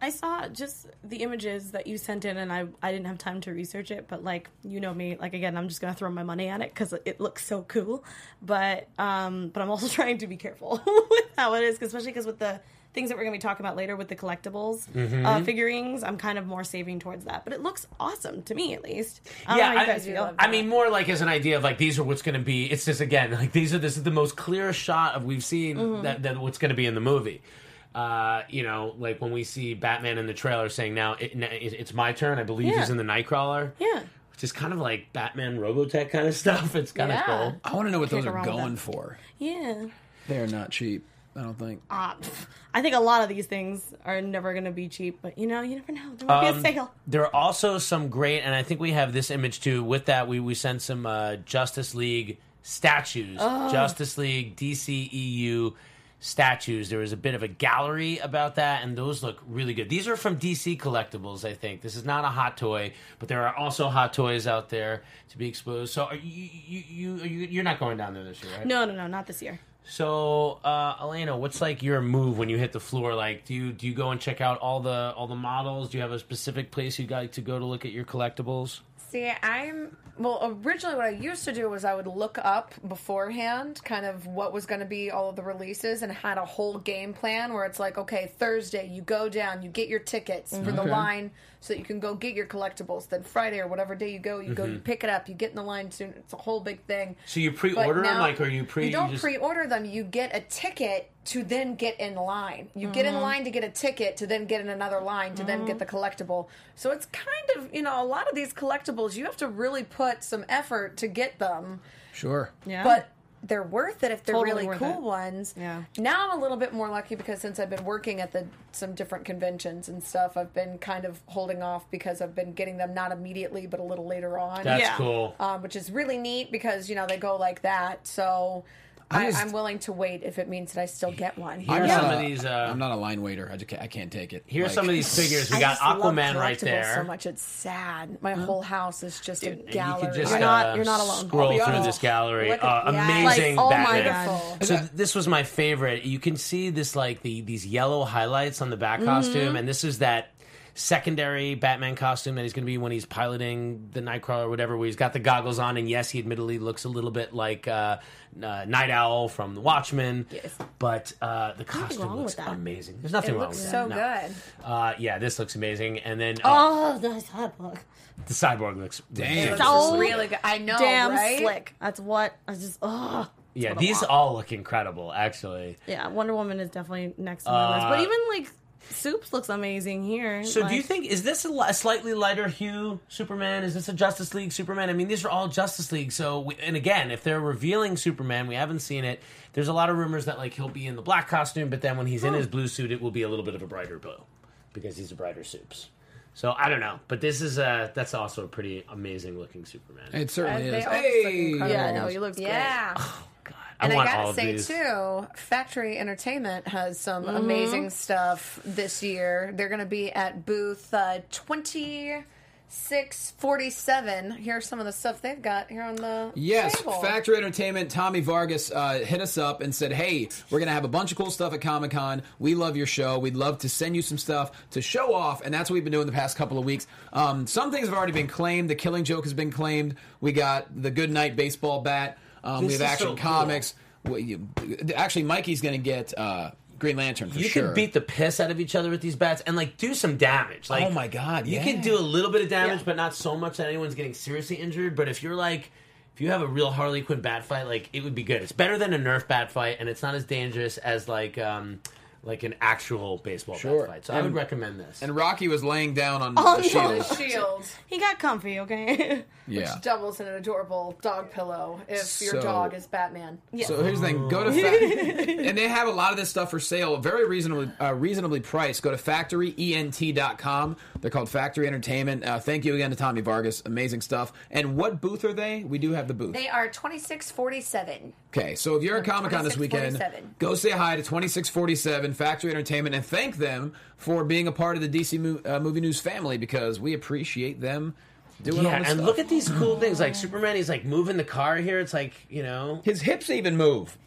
I saw just the images that you sent in, and I I didn't have time to research it. But like you know me, like again, I'm just gonna throw my money at it because it looks so cool. But um, but I'm also trying to be careful with how it is, especially because with the things that we're gonna be talking about later with the collectibles Mm-hmm. uh, figurines, I'm kind of more saving towards that. But it looks awesome to me, at least. I don't I, you guys feel. I mean, more like as an idea of like these are what's to be. It's just again like these are this is the most clear shot of we've seen Mm-hmm. that, that what's to be in the movie. Uh, you know, like when we see Batman in the trailer saying now it, it- it's my turn. I believe Yeah. he's in the Knightcrawler. yeah. which is kind of like Batman Robotech kind of stuff. It's kind Yeah. of cool. I want to know what those Can't are go wrong with going for. Yeah. They're not cheap. I don't think. Uh, pff, I think a lot of these things are never going to be cheap, but you know, you never know. There might be a Um, sale. There are also some great, and I think we have this image too. With that, we we sent some uh, Justice League statues, Oh. Justice League DCEU statues. There was a bit of a gallery about that, and those look really good. These are from DC Collectibles, I think. This is not a hot toy, but there are also hot toys out there to be exposed. So, are you you you, you're not going down there this year, right? No, no, no, not this year. So, uh, Elena, what's like your move when you hit the floor? Like, do you do you go and check out all the all the models? Do you have a specific place you like to go to look at your collectibles? See, I'm well. Originally, what I used to do was I would look up beforehand, kind of what was going to be all of the releases, and had a whole game plan where it's like, okay, Thursday you go down, you get your tickets for the Okay. line, so that you can go get your collectibles. Then Friday or whatever day you go, you go, you mm-hmm. pick it up, you get in the line soon. It's a whole big thing. So you pre-order them, now- like, or you pre? You don't just- pre-order them. You get a ticket to then get in line. You get in mm-hmm. line to get a ticket to then get in another line to then get the mm-hmm. collectible. So it's kind of you know a lot of these collectibles you have to really put some effort to get them, Sure. Yeah. but they're worth it if they're Totally really cool it. ones. Yeah. Now I'm a little bit more lucky because since I've been working at the some different conventions and stuff, I've been kind of holding off because I've been getting them not immediately but a little later on That's Yeah. cool. um, which is really neat because you know they go like that. So I, just- I'm willing to wait if it means that I still get one. Here I'm not some a- of these. Uh, I'm not a line waiter. I, just can't, I can't take it. Here's Like- some of these figures. We I got just love Aquaman right there. So much, it's sad. My whole house is just a And you gallery. could just You're not- uh, you're not alone. scroll I'll through honest. this gallery. Look Uh, at- yeah, amazing like, oh my Batman. God. So this was my favorite. You can see this like the these yellow highlights on the back costume, and this is that secondary Batman costume that he's going to be when he's piloting the Knightcrawler or whatever, where he's got the goggles on, and yes, he admittedly looks a little bit like uh, uh, Night Owl from The Watchmen. Yes. But uh, the costume looks amazing. There's nothing It wrong looks with so that. good. No. Uh, yeah, this looks amazing, and then uh, Oh, nice hot book. the cyborg looks Damn. It So looks really good. I know, Damn right? slick. That's what I just. Oh, Yeah, these all look incredible. Actually, yeah. Wonder Woman is definitely next to my list, but Uh, even like Soups looks amazing here. So do you think is this a, a slightly lighter hue Superman? Is this a Justice League Superman? I mean, these are all Justice League. So we, and again, if they're revealing Superman, we haven't seen it. There's a lot of rumors that like he'll be in the black costume, but then when he's in his blue suit, it will be a little bit of a brighter blue because he's a brighter Soups. So I don't know, but this is a that's also a pretty amazing looking Superman. It certainly Uh, is. Hey. Yeah, no, he looks great. Yeah. God, and I, want all gotta of say these. too, Factory Entertainment has some Mm-hmm. amazing stuff this year. They're going to be at booth uh, twenty six forty seven. Here's some of the stuff they've got here on the Yes, table. Factory Entertainment. Tommy Vargas uh, hit us up and said, "Hey, we're gonna have a bunch of cool stuff at Comic Con. We love your show. We'd love to send you some stuff to show off." And that's what we've been doing the past couple of weeks. Um, some things have already been claimed. The Killing Joke has been claimed. We got the Good Night baseball bat. Um, we have Action so cool. Comics. We- you- actually, Mikey's gonna get uh, Green Lantern for you sure. can beat the piss out of each other with these bats and like do some damage. Like Oh my God, you can do a little bit of damage, Yeah. but not so much that anyone's getting seriously injured. But if you're like, if you have a real Harley Quinn bat fight, like it would be good. It's better than a Nerf bat fight, and it's not as dangerous as like um like an actual baseball Sure. bat fight. So I would recommend this. and Rocky was laying down on Oh, the no. shield. The shield, He got comfy, okay? Yeah. which doubles in an adorable dog pillow if your dog is Batman. Yeah. So here's the thing: go to fa- and they have a lot of this stuff for sale, very reasonably uh, reasonably priced. Go to factoryent.com. They're called Factory Entertainment. Uh, thank you again to Tommy Vargas, amazing stuff. And what booth are they? We do have the booth. They are twenty six forty seven. Okay, so if you're at Comic Con this weekend, go say hi to 2647 Factory Entertainment and thank them for being a part of the DC mo- uh, Movie News family because we appreciate them doing all yeah, this and stuff. look at these cool things like Superman. He's like moving the car here. It's like you know. his hips even move.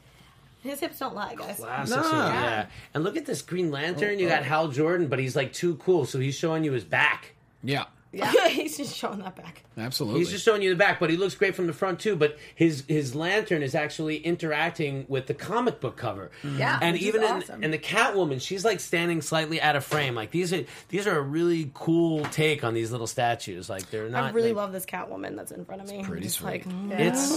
His hips don't lie, guys. Classic, Nah. yeah. And look at this Green Lantern. You got Hal Jordan, but he's like too cool, so he's showing you his back. Yeah, Yeah, he's just showing that back. absolutely. He's just showing you the back, but he looks great from the front too. But his his lantern is actually interacting with the comic book cover. Mm. Yeah, and which is even in, awesome. and the Catwoman, she's like standing slightly out of frame. Like these are these are a really cool take on these little statues. Like they're not. I really like, love this Catwoman that's in front of me. pretty sweet. Like, It's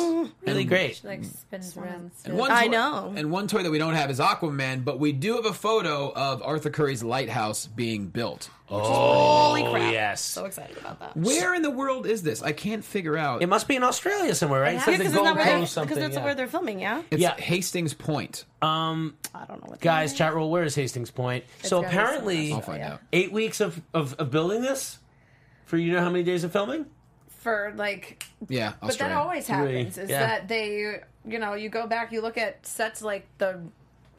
really great. She Like spins around. And one I know. And one toy that we don't have is Aquaman, but we do have a photo of Arthur Curry's lighthouse being built. Holy Oh, crap! yes. so excited about that. Where in the world is this? I can't figure out. It must be in Australia somewhere, right? It Yeah, says Yeah, the because Gold that's where, Coast they, something, that's yeah. where they're filming. Yeah, It's yeah. Hastings Point. Um, I don't know what. guys, that is. chat roll. Where is Hastings Point? so gotta be apparently, I'll find out. eight weeks of, of of building this for you know how many days of filming? for like Yeah, But that always happens. Three, Is yeah. that they, you know, you go back, you look at sets like the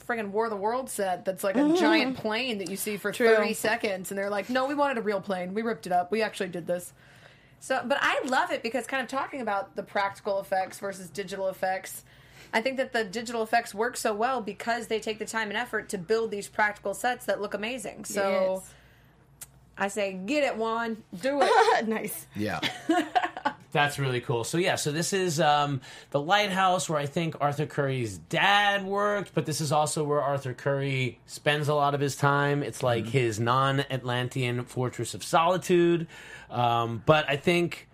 friggin' War of the World set that's like a mm-hmm. giant plane that you see for True. 30 seconds, and they're like, no, we wanted a real plane. We ripped it up. We actually did this. So, but I love it because kind of talking about the practical effects versus digital effects. I think that the digital effects work so well because they take the time and effort to build these practical sets that look amazing. So Yes. I say, get it, Juan. Do it. nice. Yeah. That's really cool. So yeah, so this is um, the lighthouse where I think Arthur Curry's dad worked, but this is also where Arthur Curry spends a lot of his time. It's like his non-Atlantean fortress of solitude. Um, but I think.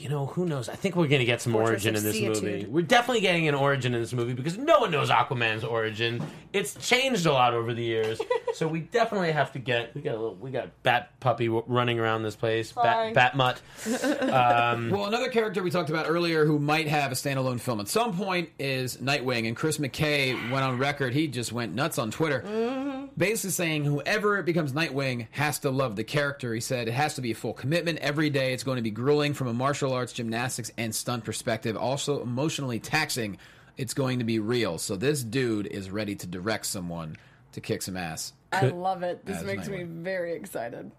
You know, who knows? I think we're going to get some Fortress origin in this movie. We're definitely getting an origin in this movie because no one knows Aquaman's origin. It's changed a lot over the years, so we definitely have to get. We got a little. We got Bat Puppy running around this place. Sorry. Bat, Bat Mutt. Um, well, another character we talked about earlier who might have a standalone film at some point is Nightwing. And Chris McKay went on record. He just went nuts on Twitter. Basically saying whoever becomes Nightwing has to love the character. He said it has to be a full commitment every day. It's going to be grueling from a martial arts, gymnastics, and stunt perspective. Also emotionally taxing it's going to be real. So this dude is ready to direct someone to kick some ass. I love it. This As makes me very excited.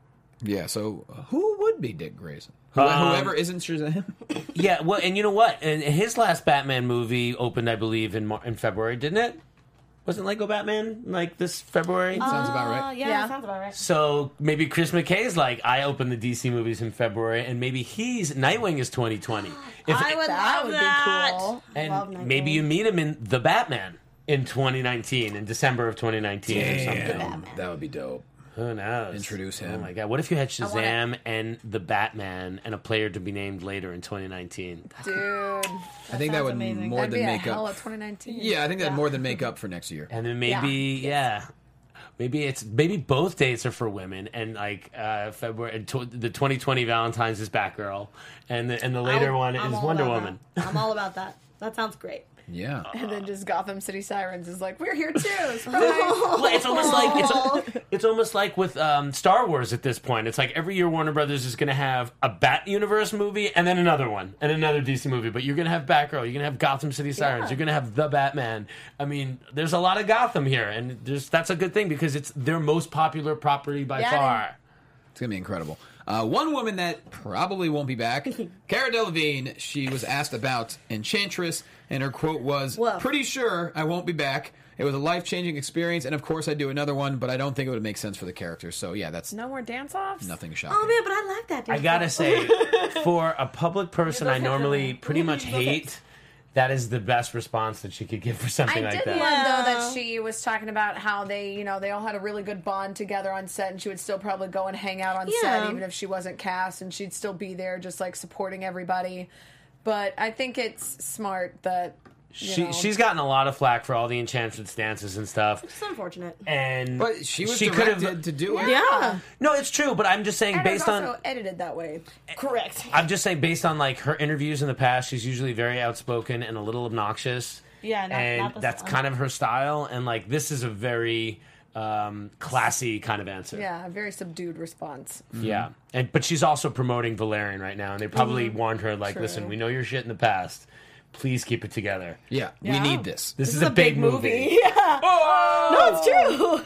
Yeah. So uh, who would be Dick Grayson? Who, Um, whoever isn't Shazam. Yeah, well, and you know what? And his last Batman movie opened, I believe, in Mar- in February, didn't it? Wasn't Lego Batman like this February? Sounds about Uh, right. yeah, Yeah. that sounds about right. So maybe Chris McKay's like, I opened the DC movies in February, and maybe he's Nightwing is 2020. If, I would That love would be that. cool. and Love Nightwing. maybe you meet him in the Batman in 2019, in December of 2019 or something. Damn, that would be dope. Who knows? Introduce him. Oh my god! What if you had want Shazam and the Batman and a player to be named later in 2019? Dude, I think that would amazing. more that'd than be a make hell up. of 2019. Yeah, I think that more than make up for next year. And then maybe, yeah. Maybe it's maybe both dates are for women, and like uh, February, and tw- the 2020 Valentine's is Batgirl, and the and the later I'll- one I'm is Wonder Woman. that. I'm all about that. That sounds great. Yeah. And then just Gotham City Sirens is like, we're here too. Surprise. Well, it's almost like it's, it's almost like with um, Star Wars at this point. It's like every year Warner Brothers is going to have a Bat Universe movie and then another one and another DC movie. But you're going to have Batgirl, you're going to have Gotham City Sirens, Yeah. you're going to have the Batman. I mean, there's a lot of Gotham here, and there's that's a good thing because it's their most popular property by Yeah, far. It's gonna be incredible. Uh, one woman that probably won't be back, Cara Delevingne. She was asked about Enchantress, and her quote was, Woof. "Pretty sure I won't be back. It was a life changing experience, and of course I'd do another one, but I don't think it would make sense for the character. So yeah, that's No more dance offs? nothing oh, shocking. Oh man, but I like that. Dude. I gotta say, for a public person, I normally pretty much hate. That is the best response that she could give for I something like did that. love though that she was talking about how they, you know, they all had a really good bond together on set, and she would still probably go and hang out on set even if she wasn't cast, and she'd still be there, just like supporting everybody. But I think it's smart that She know, she's gotten a lot of flack for all the Enchantress dances and stuff, It's unfortunate. and but she was could directed have. to do it. Yeah. No, it's true, but I'm just saying and it was based on edited that way. Correct. I'm just saying based on like her interviews in the past, she's usually very outspoken and a little obnoxious. Yeah, not- and not this that's one. kind of her style. And like this is a very um, classy kind of answer. Yeah, a very subdued response. Yeah, and but she's also promoting Valerian right now, and they probably Mm-hmm. warned her like, True. listen, we know your shit in the past. Please keep it together. Yeah, we need this. This, is, a big, movie. Yeah. No, it's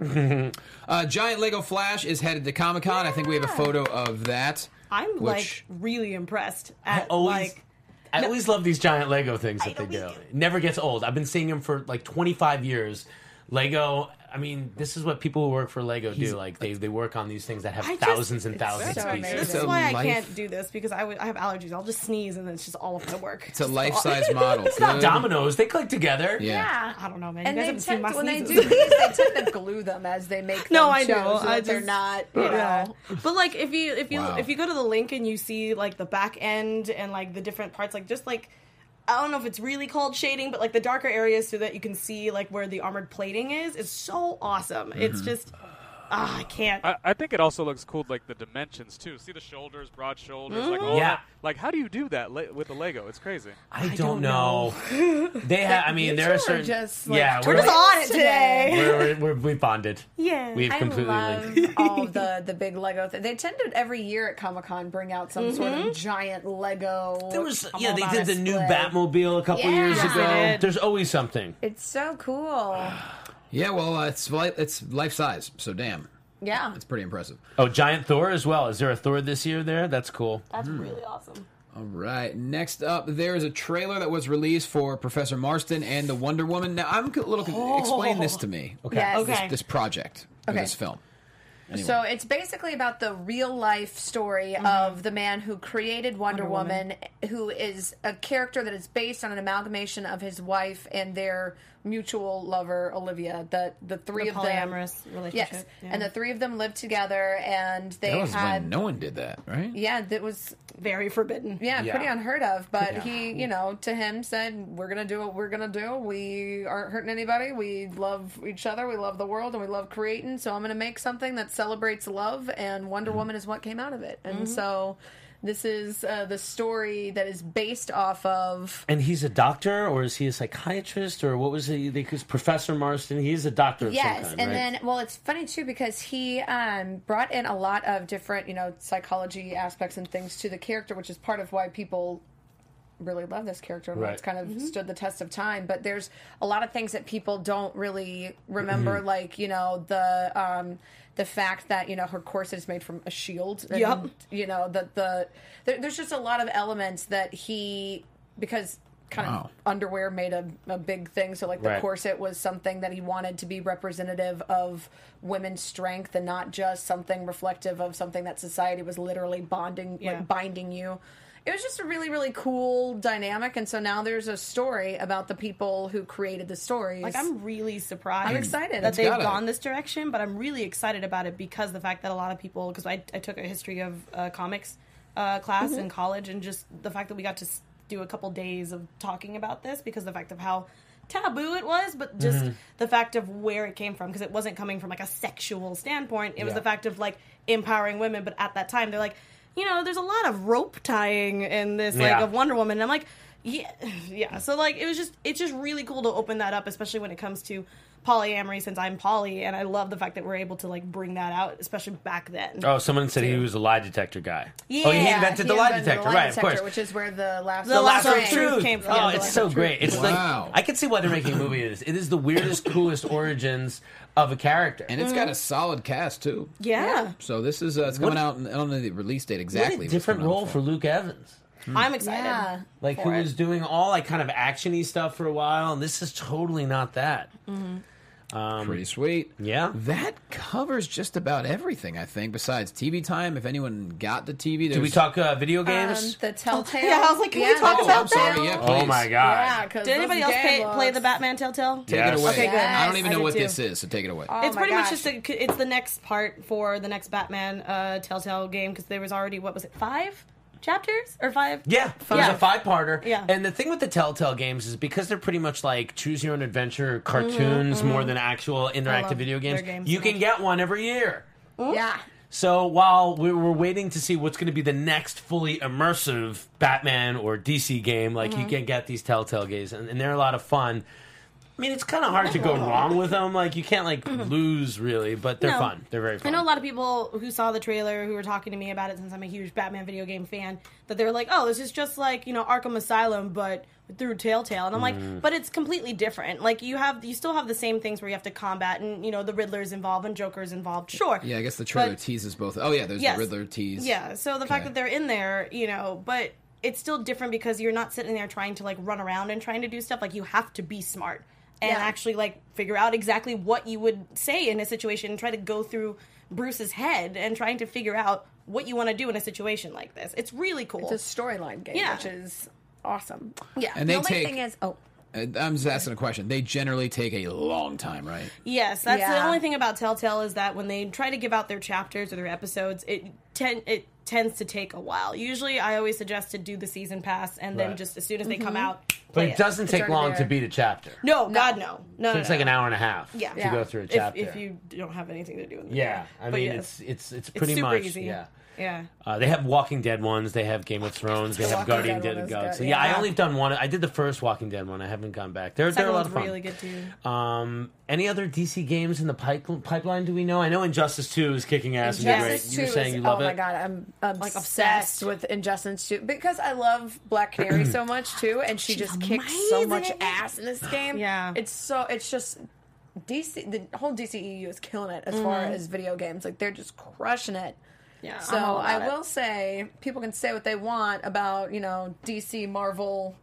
true. Uh, Giant Lego Flash is headed to Comic Con. I think we have a photo of that. I'm Which- like really impressed at always- like I always love these giant Lego things that I they do. we It never gets old. I've been seeing them for like 25 years. Lego. I mean, this is what people who work for Lego do. Like they, they work on these things that have I just- thausands and it's thousands so of pieces. amazing. This is a why life- I can't do this because I would I have allergies. I'll just sneeze and then it's just all of my work. It's a life size model. Good. Dominoes, they click together. Yeah. I don't know, man. And you they guys haven't seen tend my when they do these, they tend to glue them as they make them. No, I too, know. so I that they're not, you Yeah. know. But like if you if you Wow. if you go to the link and you see like the back end and like the different parts, like just like I don't know if it's really called shading, but like the darker areas so that you can see like where the armored plating is is so awesome. It's mm-hmm. just ah, I can't. I, I think it also looks cool, like the dimensions too. See the shoulders, broad shoulders, like all Yeah. that. Like, how do you do that le- with the Lego? It's crazy. I, don't, don't know. they have. I mean, there are certain. just, like, yeah, We're we're, just on it today. we're, we're, we're, we bonded. Yeah. We've completely. I completely love linked. all the the big Lego. Th- they tend to every year at Comic Con bring out some sort of giant Lego. There was, I'm yeah, they did a the new. Batmobile a couple Yeah. years ago. There's always something. It's so cool. Yeah, well, uh, it's li- it's life size, so damn, Yeah. it's pretty impressive. Oh, giant Thor as well. Is there a Thor this year? There, that's cool. That's really awesome. All right. Next up, there is a trailer that was released for Professor Marston and the Wonder Woman. Now, I'm a little. con- Explain this to me. Okay. Yes. This, Okay. this project, or Okay. this film. Anyway. So it's basically about the real life story of the man who created Wonder, Woman, who is a character that is based on an amalgamation of his wife and their mutual lover Olivia. The the three The of them, polyamorous relationship. yes, yeah. and the three of them lived together, and they that was had when no one did that, right? yeah, that was very forbidden. yeah, Yeah. pretty unheard of. But Yeah. he, you know, to him said, "We're gonna do what we're gonna do. We aren't hurting anybody. We love each other. We love the world, and we love creating. So I'm gonna make something that celebrates love. And Wonder Mm-hmm. Woman is what came out of it. And so this is uh, the story that is based off of. And he's a doctor, or is he a psychiatrist, or what was he? Because Professor Marston, he's a doctor of Yes, some kind, and right? then well, it's funny too because he um, brought in a lot of different, you know, psychology aspects and things to the character, which is part of why people really love this character and Right. it's kind of stood the test of time. But there's a lot of things that people don't really remember, Mm-hmm. like you know the um, the fact that you know her corset is made from a shield. And, Yep. You know that the there, there's just a lot of elements that he because kind Wow. of underwear made a, a big thing. So like the Right. corset was something that he wanted to be representative of women's strength and not just something reflective of something that society was literally bonding Yeah. like binding you. It was just a really, really cool dynamic, and so now there's a story about the people who created the stories. Like I'm really surprised. I'm excited. that they've gotta- gone this direction, but I'm really excited about it because the fact that a lot of people, because I, I took a history of uh, comics uh, class Mm-hmm. in college, and just the fact that we got to do a couple days of talking about this because the fact of how taboo it was, but just Mm-hmm. the fact of where it came from because it wasn't coming from like a sexual standpoint. It was the fact of like empowering women, but at that time they're like, you know, there's a lot of rope tying in this like Yeah. of Wonder Woman. And I'm like, yeah, yeah. So like, it was just it's just really cool to open that up, especially when it comes to polyamory. Since I'm poly, and I love the fact that we're able to like bring that out, especially back then. Oh, someone said he was a lie detector guy. Yeah. oh, he Yeah, invented He the lie invented detector, lie right? detector, of course. which is where the last The Lasso Lasso of of truth. Truth came from. Oh, Yeah, it's so great. It's Wow. like I can see why they're making a movie of this. It is the weirdest, coolest origins of a character. And it's got a mm-hmm. solid cast too. Yeah, So this is uh, it's coming out. I don't know the release date exactly. what a different role for Luke Evans. Hmm. I'm excited. yeah, Like for who it. was doing all like kind of actiony stuff for a while, and this is totally not that. Mm-hmm. Pretty sweet. Yeah. That covers just about everything, I think, besides TV time. If anyone got the TV, Did we talk uh, video Um, games? the Telltale. Yeah, I was like, can we talk Oh, about I'm sorry. that? Yeah, oh my god! Yeah, 'cause Did anybody else pay, play the Batman Telltale? Take Yes. it away. Okay, good. I don't even I know did what too. this is, so take it away. Oh it's my pretty much just a, it's the next part for the next Batman uh, Telltale game because there was already what was it five chapters or five? Yeah, it was a five-parter. Yeah. And the thing with the Telltale games is because they're pretty much like choose your own adventure cartoons more than actual interactive Mm-hmm, video games. games you so can get one every year. Yeah. So while we we're waiting to see what's going to be the next fully immersive Batman or DC game, like Mm-hmm. you can get these Telltale games, and, and they're a lot of fun. I mean, it's kind of hard to go wrong with them. Like you can't like lose really, but they're Mm-hmm. No. fun. They're very fun. I know a lot of people who saw the trailer who were talking to me about it since I'm a huge Batman video game fan that they were like, "Oh, this is just like you know Arkham Asylum, but through Telltale." And I'm Mm. like, "But it's completely different. Like you have you still have the same things where you have to combat and you know the Riddler's involved and Joker's involved. Sure, Yeah, I guess the trailer But- teases both. Oh yeah, there's Yes. the Riddler tease. Yeah, so the fact Okay. that they're in there, you know, but it's still different because you're not sitting there trying to like run around and trying to do stuff. Like you have to be smart and Yeah. actually like figure out exactly what you would say in a situation and try to go through Bruce's head and trying to figure out what you want to do in a situation like this. It's really cool. It's a storyline game, Yeah. which is awesome. yeah. And The they only take. thing is, oh, I'm just asking a question. They generally take a long time, right? Yes, that's the only thing about Telltale is that when they try to give out their chapters or their episodes, it ten- it tends to take a while. Usually, I always suggest to do the season pass and then Right. just as soon as they come Mm-hmm. out, but play it doesn't take long to beat a chapter. No, God, no, no. It no, takes no. like an hour and a half Yeah. to Yeah. go through a chapter. if you don't have anything to do in the yeah, day. I mean yes. it's it's it's It's pretty super much easy. yeah. Yeah. Uh, they have Walking Dead ones. They have Game of Thrones. They The have Walking Guardian Dead Dead one is Gods. good, So yeah, I yeah. only done one. I did the first Walking Dead one. I haven't gone back. They're they're a Second lot one's of fun. really good too. Um, any other DC games in the pipe, pipeline? Do we know? I know Injustice Two is kicking ass and be great. Injustice You were 2 saying is- you love oh it. my god, I'm obsessed, obsessed. with Injustice 2 because I love Black Canary so much too, and she just kicks so much amazing. ass in this game. Yeah. it's so it's just DC. The whole DCEU is killing it as far as video games. Like they're just crushing it. Yeah. So I'm all I about it. will say, people can say what they want about you know DC, Marvel,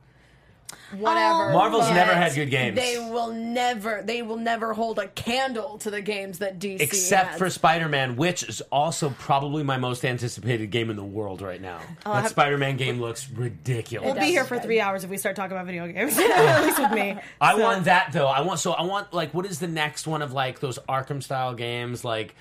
whatever. Oh, Marvel's never had good games. They will never. They will never hold a candle to the games that DC Except has. for Spider-Man, which is also probably my most anticipated game in the world right now. Oh, that have- Spider-Man game looks ridiculous. We'll be here for three hours if we start talking about video games. At least with me. I So- want that though. I want so I want like what is the next one of like those Arkham style games like.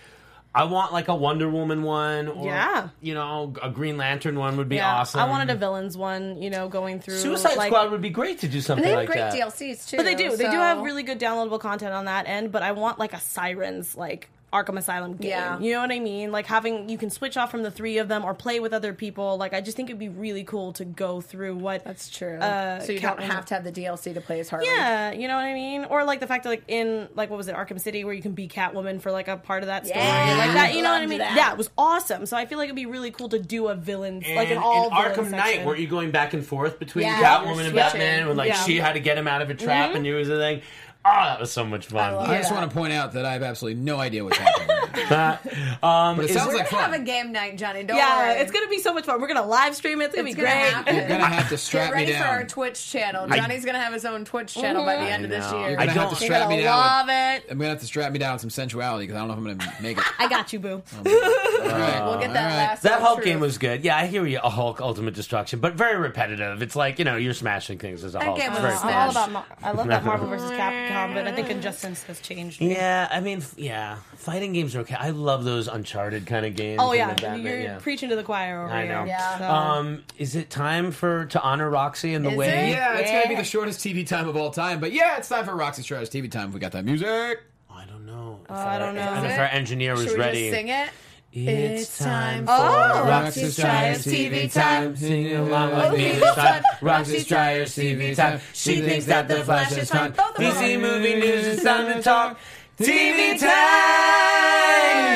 I want like a Wonder Woman one, or Yeah. you know, a Green Lantern one would be Yeah, awesome. I wanted a villains one, you know, going through Suicide like, Squad would be great to do something they have like great that. DLCs too. But they do. They do have really good downloadable content on that end. But I want like a sirens like Arkham Asylum game. Yeah. You know what I mean? Like having you can switch off from the three of them or play with other people. Like I just think it'd be really cool to go through what That's true. Uh, so you don't have to have the DLC to play as Harley. Yeah, you know what I mean? Or like the fact that like in like what was it, Arkham City where you can be Catwoman for like a part of that story. Yeah, like that, you know what I mean? that. Yeah, it was awesome. So I feel like it'd be really cool to do a villain like an all in Arkham villain Knight, section. weren't you going back and forth between Yeah, Catwoman and. Batman when like Yeah. she had to get him out of a trap and he was a thing? Oh, that was so much fun. love I just Yeah. want to point out that I have absolutely no idea what's happening. um, But it is sounds We're like gonna fun. have a game night, Johnny. Don't Yeah, worry. it's gonna be so much fun. We're gonna live stream it. It's gonna It's be gonna great. happen. You're gonna have to strap Get ready me for our. Twitch channel. Johnny's gonna have his own Twitch channel by the end of this know. year. You're I gonna have don't- to You're strap me gonna down. love with- it. I'm gonna have to strap me down with some sensuality because I don't know if I'm gonna make it. I got you, boo. All right. We'll get that All right. last. That one Hulk through. game was good. Yeah, I hear you. A Hulk Ultimate Destruction, but very repetitive. It's like you know you're smashing things as a That Hulk. game It's was very a. I'm all Smash. about. Mar- I love that Marvel vs. Capcom, but I think Injustice has changed. me. Yeah, I mean, f- yeah, fighting games are okay. I love those Uncharted kind of games. Oh yeah, Batman, you're yeah. preaching to the choir over I here. know. Yeah. So- Um, is it time for to honor Roxy and the Is way? it? Yeah, it's gonna be the shortest TV time of all time. But yeah, it's time for Roxy Striar's TV time. If we got that music. I don't know. If I don't know. And if our engineer was Should we ready. just sing it? It's It's time time for Oh. Roxy Striar's TV time. Sing along with me this time. Roxy Striar's TV time. She thinks that the Flash is fun. Both of DC movie news, it's time to talk. TV time.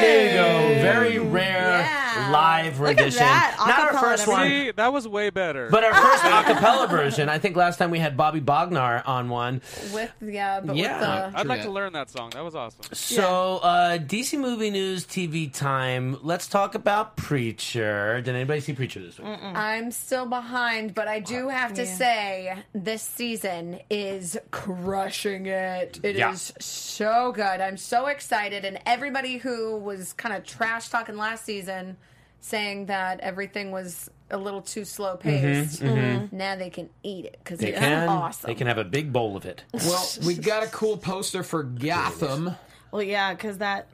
There you go. Very rare Yeah. Live Look at rendition. that. Not our first one. See, that was way better. But our first acapella version, I think last time we had Bobby Bognar on one. With yeah, but Yeah. with the I'd like True to learn that song. That was awesome. So, uh, DC movie news, TV time. Let's talk about Preacher. Did anybody see Preacher this week? I'm still behind, but I do have to Yeah. say this season is crushing it. It is Yeah. so good. I'm so excited, and everybody who was kind of trash talking last season, saying that everything was a little too slow paced, now they can eat it because They it's can. awesome. They can have a big bowl of it. Well, we got a cool poster for Gotham. Well, yeah, because that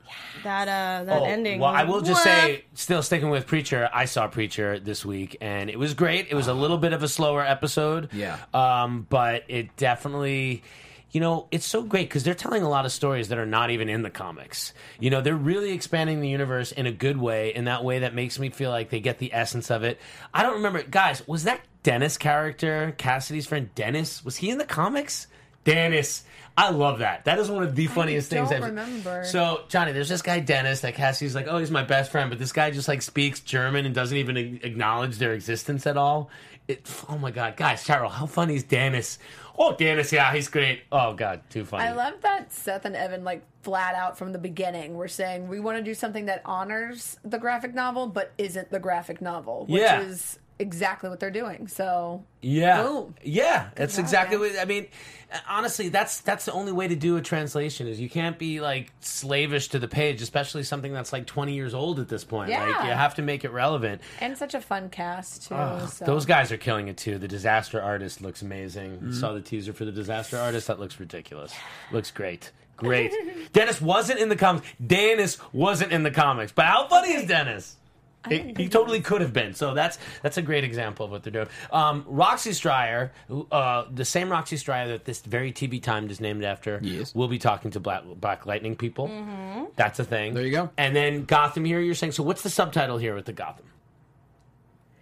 that uh that Oh, ending. Well, I will just What? say, still sticking with Preacher, I saw Preacher this week, and it was great. It was a little bit of a slower episode. Yeah. Um, but it definitely. You know, it's so great because they're telling a lot of stories that are not even in the comics. You know, they're really expanding the universe in a good way, in that way that makes me feel like they get the essence of it. I don't remember, guys, was that Dennis character, Cassidy's friend Dennis? Was he in the comics? Dennis. I love that. That is one of the funniest things don't I've remember. So, Johnny, there's this guy Dennis that Cassie's like, oh, he's my best friend, but this guy just like speaks German and doesn't even acknowledge their existence at all. It, oh my god, guys, Cheryl, how funny is Dennis? Oh, Dennis, yeah, he's great. Oh god, too funny. I love that Seth and Evan, like flat out from the beginning, were saying we want to do something that honors the graphic novel but isn't the graphic novel, which Yeah. is exactly what they're doing. So Yeah, Boom. yeah, that's job, exactly man. what I mean. Honestly, that's that's the only way to do a translation is you can't be like slavish to the page, especially something that's like twenty years old at this point. Like Yeah. you have to make it relevant. and such a fun cast too. so. Those guys are killing it too. The disaster artist looks amazing. Mm-hmm. Saw the teaser for the disaster artist. That looks ridiculous. Looks great. Great. Dennis wasn't in the comics. Dennis wasn't in the comics. But how funny is Dennis? He, he totally could have been. So that's that's a great example of what they're doing. Um, Roxy Striar, uh, the same Roxy Striar that this very TV timed is named after, Yes. will be talking to Black, Black Lightning people. That's a thing. There you go. And then Gotham here, you're saying. So what's the subtitle here with the Gotham?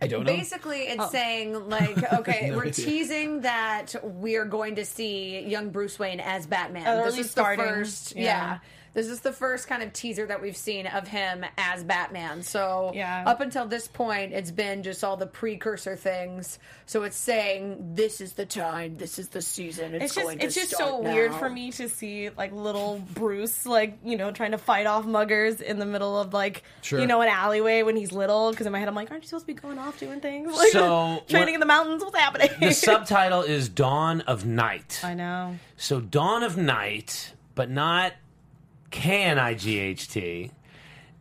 I don't know. Basically, it's Oh. saying like, okay, No we're idea. teasing that we're going to see young Bruce Wayne as Batman. Or at this least is the first, yeah. yeah. This is the first kind of teaser that we've seen of him as Batman. So Yeah. up until this point, it's been just all the precursor things. So it's saying this is the time, this is the season. It's, It's just going it's just start so weird for me to see like little Bruce like you know trying to fight off muggers in the middle of like Sure. you know an alleyway when he's little because in my head I'm like aren't you supposed to be going off doing things like So, training what- in the mountains what's happening The subtitle is Dawn of Night. I know So Dawn of Night, but not K N I G H T.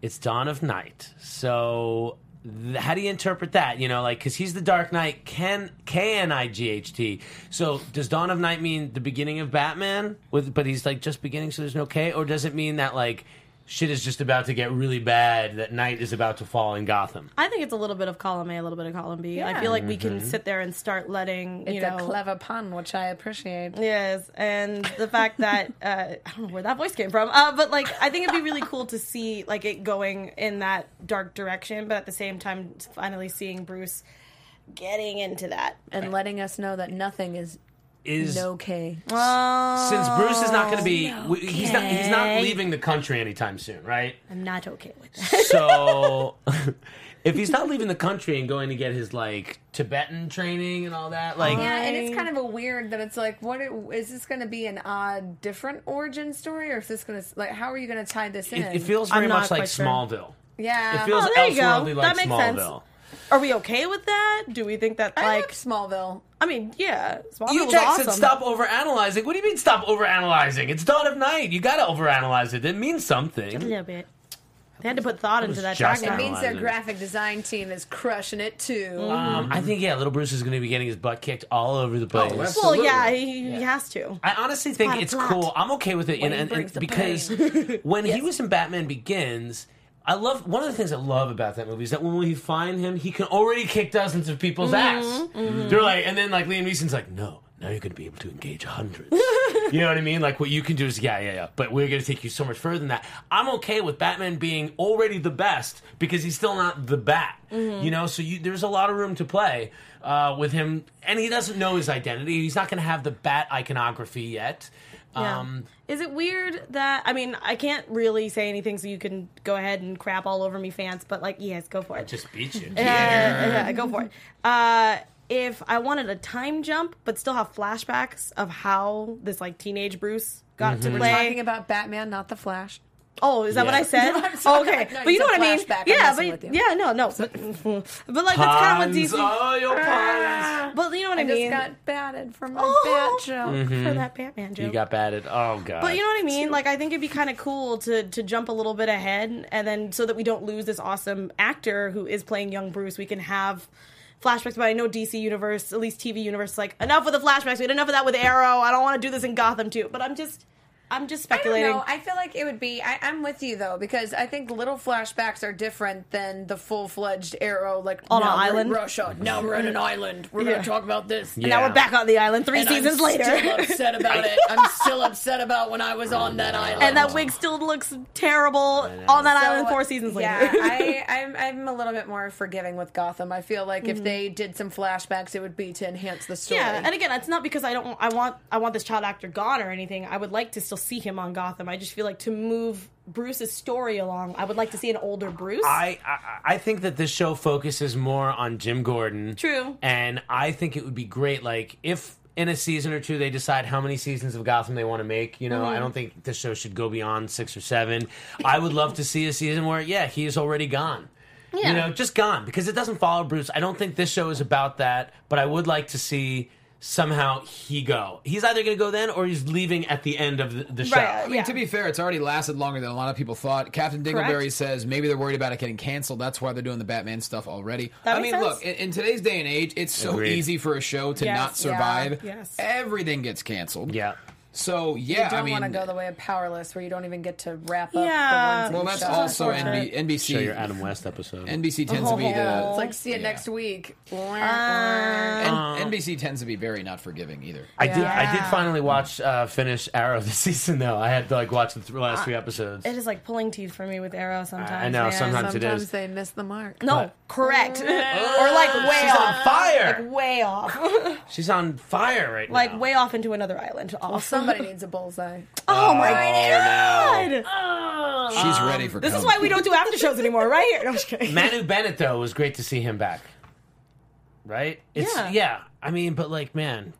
It's Dawn of Night. So th- how do you interpret that? You know, like because he's the Dark Knight, Ken K N I G H T. So does Dawn of Night mean the beginning of Batman? With but he's like just beginning, so there's no K, or does it mean that like? Shit is just about to get really bad. That night is about to fall in Gotham. I think it's a little bit of column A, a little bit of column B. I Yeah. feel like we can Mhm. sit there and start letting you It's know a clever pun, which I appreciate. Yes, and the fact that uh, I don't know where that voice came from, uh, but like I think it'd be really cool to see like it going in that dark direction, but at the same time, finally seeing Bruce getting into that and letting us know that nothing is Is okay. since Bruce is not going to be, w he's not he's not okay. leaving the country anytime soon, right? I'm not okay with that. So if he's not leaving the country and going to get his like Tibetan training and all that, like yeah, and it's kind of a weird that it's like, what it, is this going to be an odd, different origin story, or is this going to like, how are you going to tie this in? it, it feels very much like Smallville. Yeah, It feels Oh, there you go. elseworldly like That makes sense. Smallville. Are we okay with that? Do we think that I like like Smallville? I mean, yeah, Smallville You was Jack awesome. said stop overanalyzing. What do you mean stop overanalyzing? It's dawn of night. You gotta overanalyze it. It means something. a little bit. They had to put thought into that just. It means their graphic design team is crushing it too. Um, I think yeah, little Bruce is going to be getting his butt kicked all over the place. Well, yeah, he, he has to. I honestly It's think part of it's plot. cool. I'm okay with it, and, Wayne and, and brings the because pain. when he was in Batman Begins, I love one of the things I love about that movie is that when we find him, he can already kick dozens of people's ass. mhm. They're like, and then like Liam Neeson's like, no, now you're going to be able to engage hundreds. you know what I mean? Like what you can do is yeah, yeah, yeah. But we're going to take you so much further than that. I'm okay with Batman being already the best because he's still not the Bat. Mhm. You know, so you, there's a lot of room to play uh, with him, and he doesn't know his identity. He's not going to have the Bat iconography yet. Yeah. Um, Is it weird that I mean I can't really say anything, so you can go ahead and crap all over me, fans. But like, yes, go for it. I just beat you. Yeah, yeah, go for it. Uh, if I wanted a time jump, but still have flashbacks of how this like teenage Bruce got to We're play. talking about Batman, not the Flash. Oh, is that what I said? No, I'm sorry. okay, No, but you you know what I mean? flashback. Yeah, but with you. yeah, no, no, but, but like that's kind of what Puns. DC. Oh, your Ah, But you know what I, I mean? just got batted from my Oh. bat joke. Mhm. for that Batman joke. You got batted. Oh god. But you know what I mean? Like I think it'd be kind of cool to to jump a little bit ahead, and then so that we don't lose this awesome actor who is playing young Bruce, we can have flashbacks. But I know DC Universe, at least TV Universe, is like enough with the flashbacks. We had enough of that with Arrow. I don't want to do this in Gotham too. But I'm just, I'm just I don't speculating. know. I feel like it would be. I, I'm with you though because I think little flashbacks are different than the full fledged arrow. Like On an now we're in island? Russia. Now we're on an island. We're Yeah. gonna talk about this. And now we're back on the island three And seasons I'm later. Still upset about it. I'm still upset about when I was on that island. and that wig still looks terrible on that island four seasons later. Yeah, I, I'm, I'm a little bit more forgiving with Gotham. I feel like Mhm. if they did some flashbacks, it would be to enhance the story. Yeah, and again, it's not because I don't. I want. I want this child actor gone or anything. I would like to still see him on Gotham. I just feel like to move Bruce's story along, I would like to see an older Bruce. I, I I think that this show focuses more on Jim Gordon. True. And I think it would be great, like if in a season or two they decide how many seasons of Gotham they want to make. You know, Mhm. I don't think this show should go beyond six or seven. I would love to see a season where, yeah, he is already gone. Yeah. You know, just gone because it doesn't follow Bruce. I don't think this show is about that, but I would like to see somehow he go. He's either going to go then or he's leaving at the end of the, the show. Uh, I mean, to be fair, it's already lasted longer than a lot of people thought. Captain Dingleberry Correct. says maybe they're worried about it getting canceled. That's why they're doing the Batman stuff already. That I makes mean, sense. look, in, in today's day and age, it's so Agreed. easy for a show to Yes. not survive. Yeah. Yes. Everything gets canceled. Yeah. So you yeah, don't I mean, want to go the way of Powerless, where you don't even get to wrap up. Yeah. the well, that's that also. NB- NBC. Show your Adam West episode. NBC tends to be the It's like see it next week. N- NBC tends to be very not forgiving either. I did. I did finally watch uh, finish Arrow this season though. I had to like watch the th- last three episodes. it is like pulling teeth for me with Arrow sometimes. I know, man. sometimes it Sometimes is. they miss the mark. No, But- correct. or like way She's off. on fire. Like way off. She's on fire right like now. Like way off into another island. Off. Well, somebody needs a bullseye. Oh my no. god! She's ready for. This is why we don't do after shows anymore, right here. No, I'm just kidding. Manu Bennett though was great to see him back. Right? It's Yeah. yeah. I mean, but like man,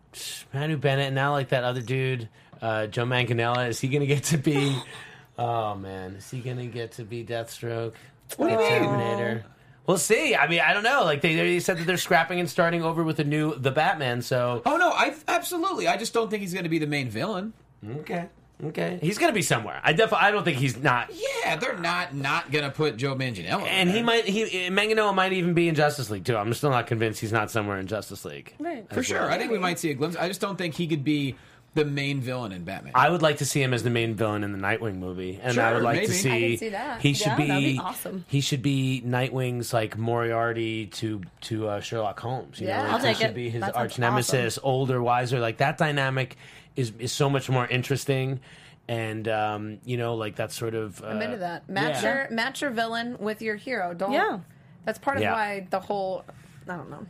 Manu Bennett and now like that other dude, uh, Joe Manganiello, is he gonna get to be? oh man, is he gonna get to be Deathstroke? What do you mean? Terminator. We'll see. I mean, I don't know. Like they, they said that they're scrapping and starting over with a new the Batman. So Oh no, I absolutely. I just don't think he's going to be the main villain. okay, okay, he's gonna be somewhere. I definitely. I don't think he's not. Yeah, they're not not going to put Joe Manganiello. And in he there. might. He Manganiello might even be in Justice League too. I'm still not convinced he's not somewhere in Justice League. Right. for sure. well. I think we might see a glimpse. I just don't think he could be the main villain in Batman. I would like to see him as the main villain in the Nightwing movie, and I would like to see. I can see that. He should Yeah, be, that'd be awesome. He should be Nightwing's like Moriarty to to uh, Sherlock Holmes. You Yeah. know, like, I'll he take should it. be his That arch nemesis, older, wiser. Like that dynamic is is so much more interesting, and um, you know, like that sort of. Uh, I'm into that. Match yeah. your match your villain with your hero. Don't. Yeah. That's part of Yeah. why the whole. I don't know.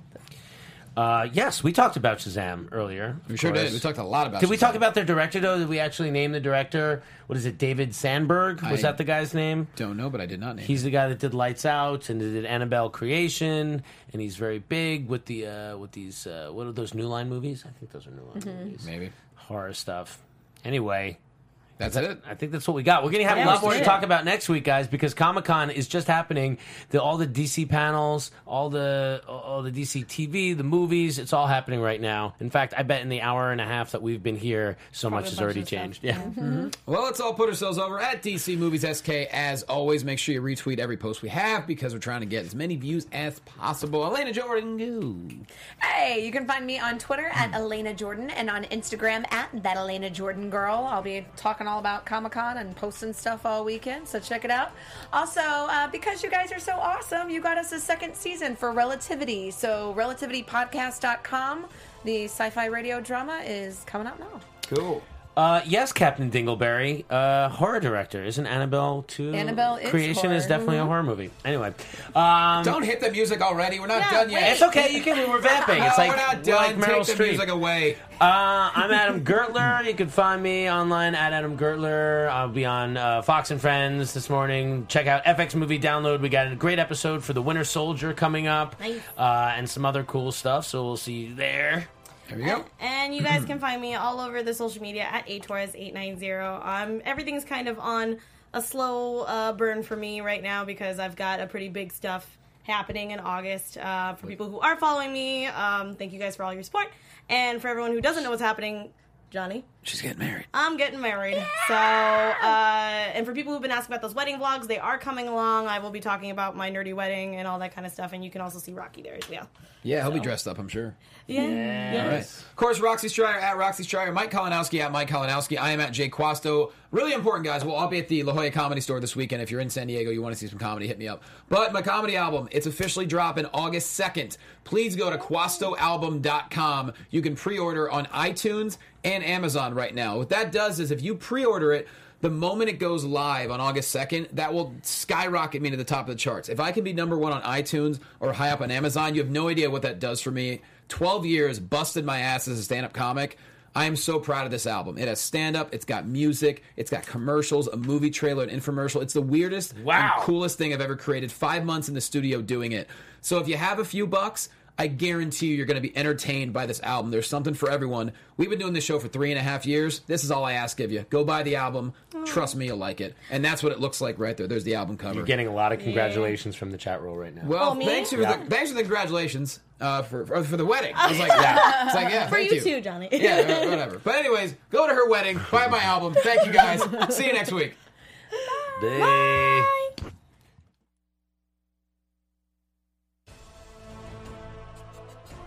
Uh, yes, we talked about Shazam earlier. we sure course. did. We talked a lot about. Did we talk about their director though? Did we actually name the director? What is it? David Sandberg? Was I- that the guy's name? Don't know, but I did not name. He's the guy that did Lights Out and did Annabelle Creation, and he's very big with the uh, with these uh, what are those New Line movies? I think those are New Line Mm-hmm. movies. maybe. Horror stuff. Anyway, That's it. I think that's what we got. We're gonna have Yeah, a lot more to talk about next week, guys, because Comic Con is just happening. The, all the DC panels, all the all the DC TV, the movies, it's all happening right now. In fact, I bet in the hour and a half that we've been here, so much a has bunch already of stuff. changed. Yeah. Mm-hmm. Mm-hmm. Well, let's all put ourselves over at DC Movies SK. As always, make sure you retweet every post we have because we're trying to get as many views as possible. Elena Jordan, go. Hey, you can find me on Twitter at Elena Jordan and on Instagram at that Elena Jordan girl. I'll be talking all about Comic Con and posting stuff all weekend, so check it out. Also, uh, because you guys are so awesome, you got us a second season for Relativity. So, relativitypodcast.com, the sci fi radio drama, is coming out now. Cool. Uh, yes, Captain Dingleberry, uh, horror director. Isn't Annabelle too? Annabelle is Creation is definitely a horror movie. Anyway, um, Don't hit the music already. We're not Yeah, done yet. wait. it's okay. You can. We're vamping. No, It's like we're not we're done. like Meryl Take the Streep. music away. Uh, I'm Adam Gertler. You can find me online at Adam Gertler. I'll be on uh, Fox and Friends this morning. Check out FX Movie Download. We got a great episode for The Winter Soldier coming up, Nice. uh, and some other cool stuff. So we'll see you there. There we go. And you guys can find me all over the social media at atorres890. Um, everything's kind of on a slow uh, burn for me right now because I've got a pretty big stuff happening in August. Uh, for people who are following me, um, thank you guys for all your support. And for everyone who doesn't know what's happening, Johnny, She's getting married. I'm getting married. So, uh, and for people who've been asking about those wedding vlogs, they are coming along. I will be talking about my nerdy wedding and all that kind of stuff. And you can also see Rocky there as well. Yeah, he'll be dressed up, I'm sure. Yeah. All right. Of course, Roxy Striar at Roxy Striar, Mike Kalinowski at Mike Kalinowski. I am at Jay Quasto. Really important, guys. We'll all be at the La Jolla Comedy Store this weekend. If you're in San Diego, you want to see some comedy, hit me up. But my comedy album, it's officially dropping August 2nd. Please go to quastoalbum.com. You can pre-order on iTunes and Amazon right now. What that does is if you pre-order it, the moment it goes live on August 2nd, that will skyrocket me to the top of the charts. If I can be number one on iTunes or high up on Amazon, you have no idea what that does for me. 12 years busted my ass as a stand up comic. I am so proud of this album. It has stand up, it's got music, it's got commercials, a movie trailer, an infomercial. It's the weirdest Wow. and coolest thing I've ever created. Five months in the studio doing it. So if you have a few bucks, I guarantee you, you're going to be entertained by this album. There's something for everyone. We've been doing this show for three and a half years. This is all I ask of you. Go buy the album. Trust me, you'll like it. And that's what it looks like right there. There's the album cover. You're getting a lot of congratulations from the chat roll right now. well, Oh, thanks for Yeah. the thanks for the congratulations uh, for, for for the wedding. I was like, yeah, it's like yeah, For thank you too, Johnny. Yeah, uh, whatever. But anyways, go to her wedding, buy my album. Thank you guys. See you next week. Bye.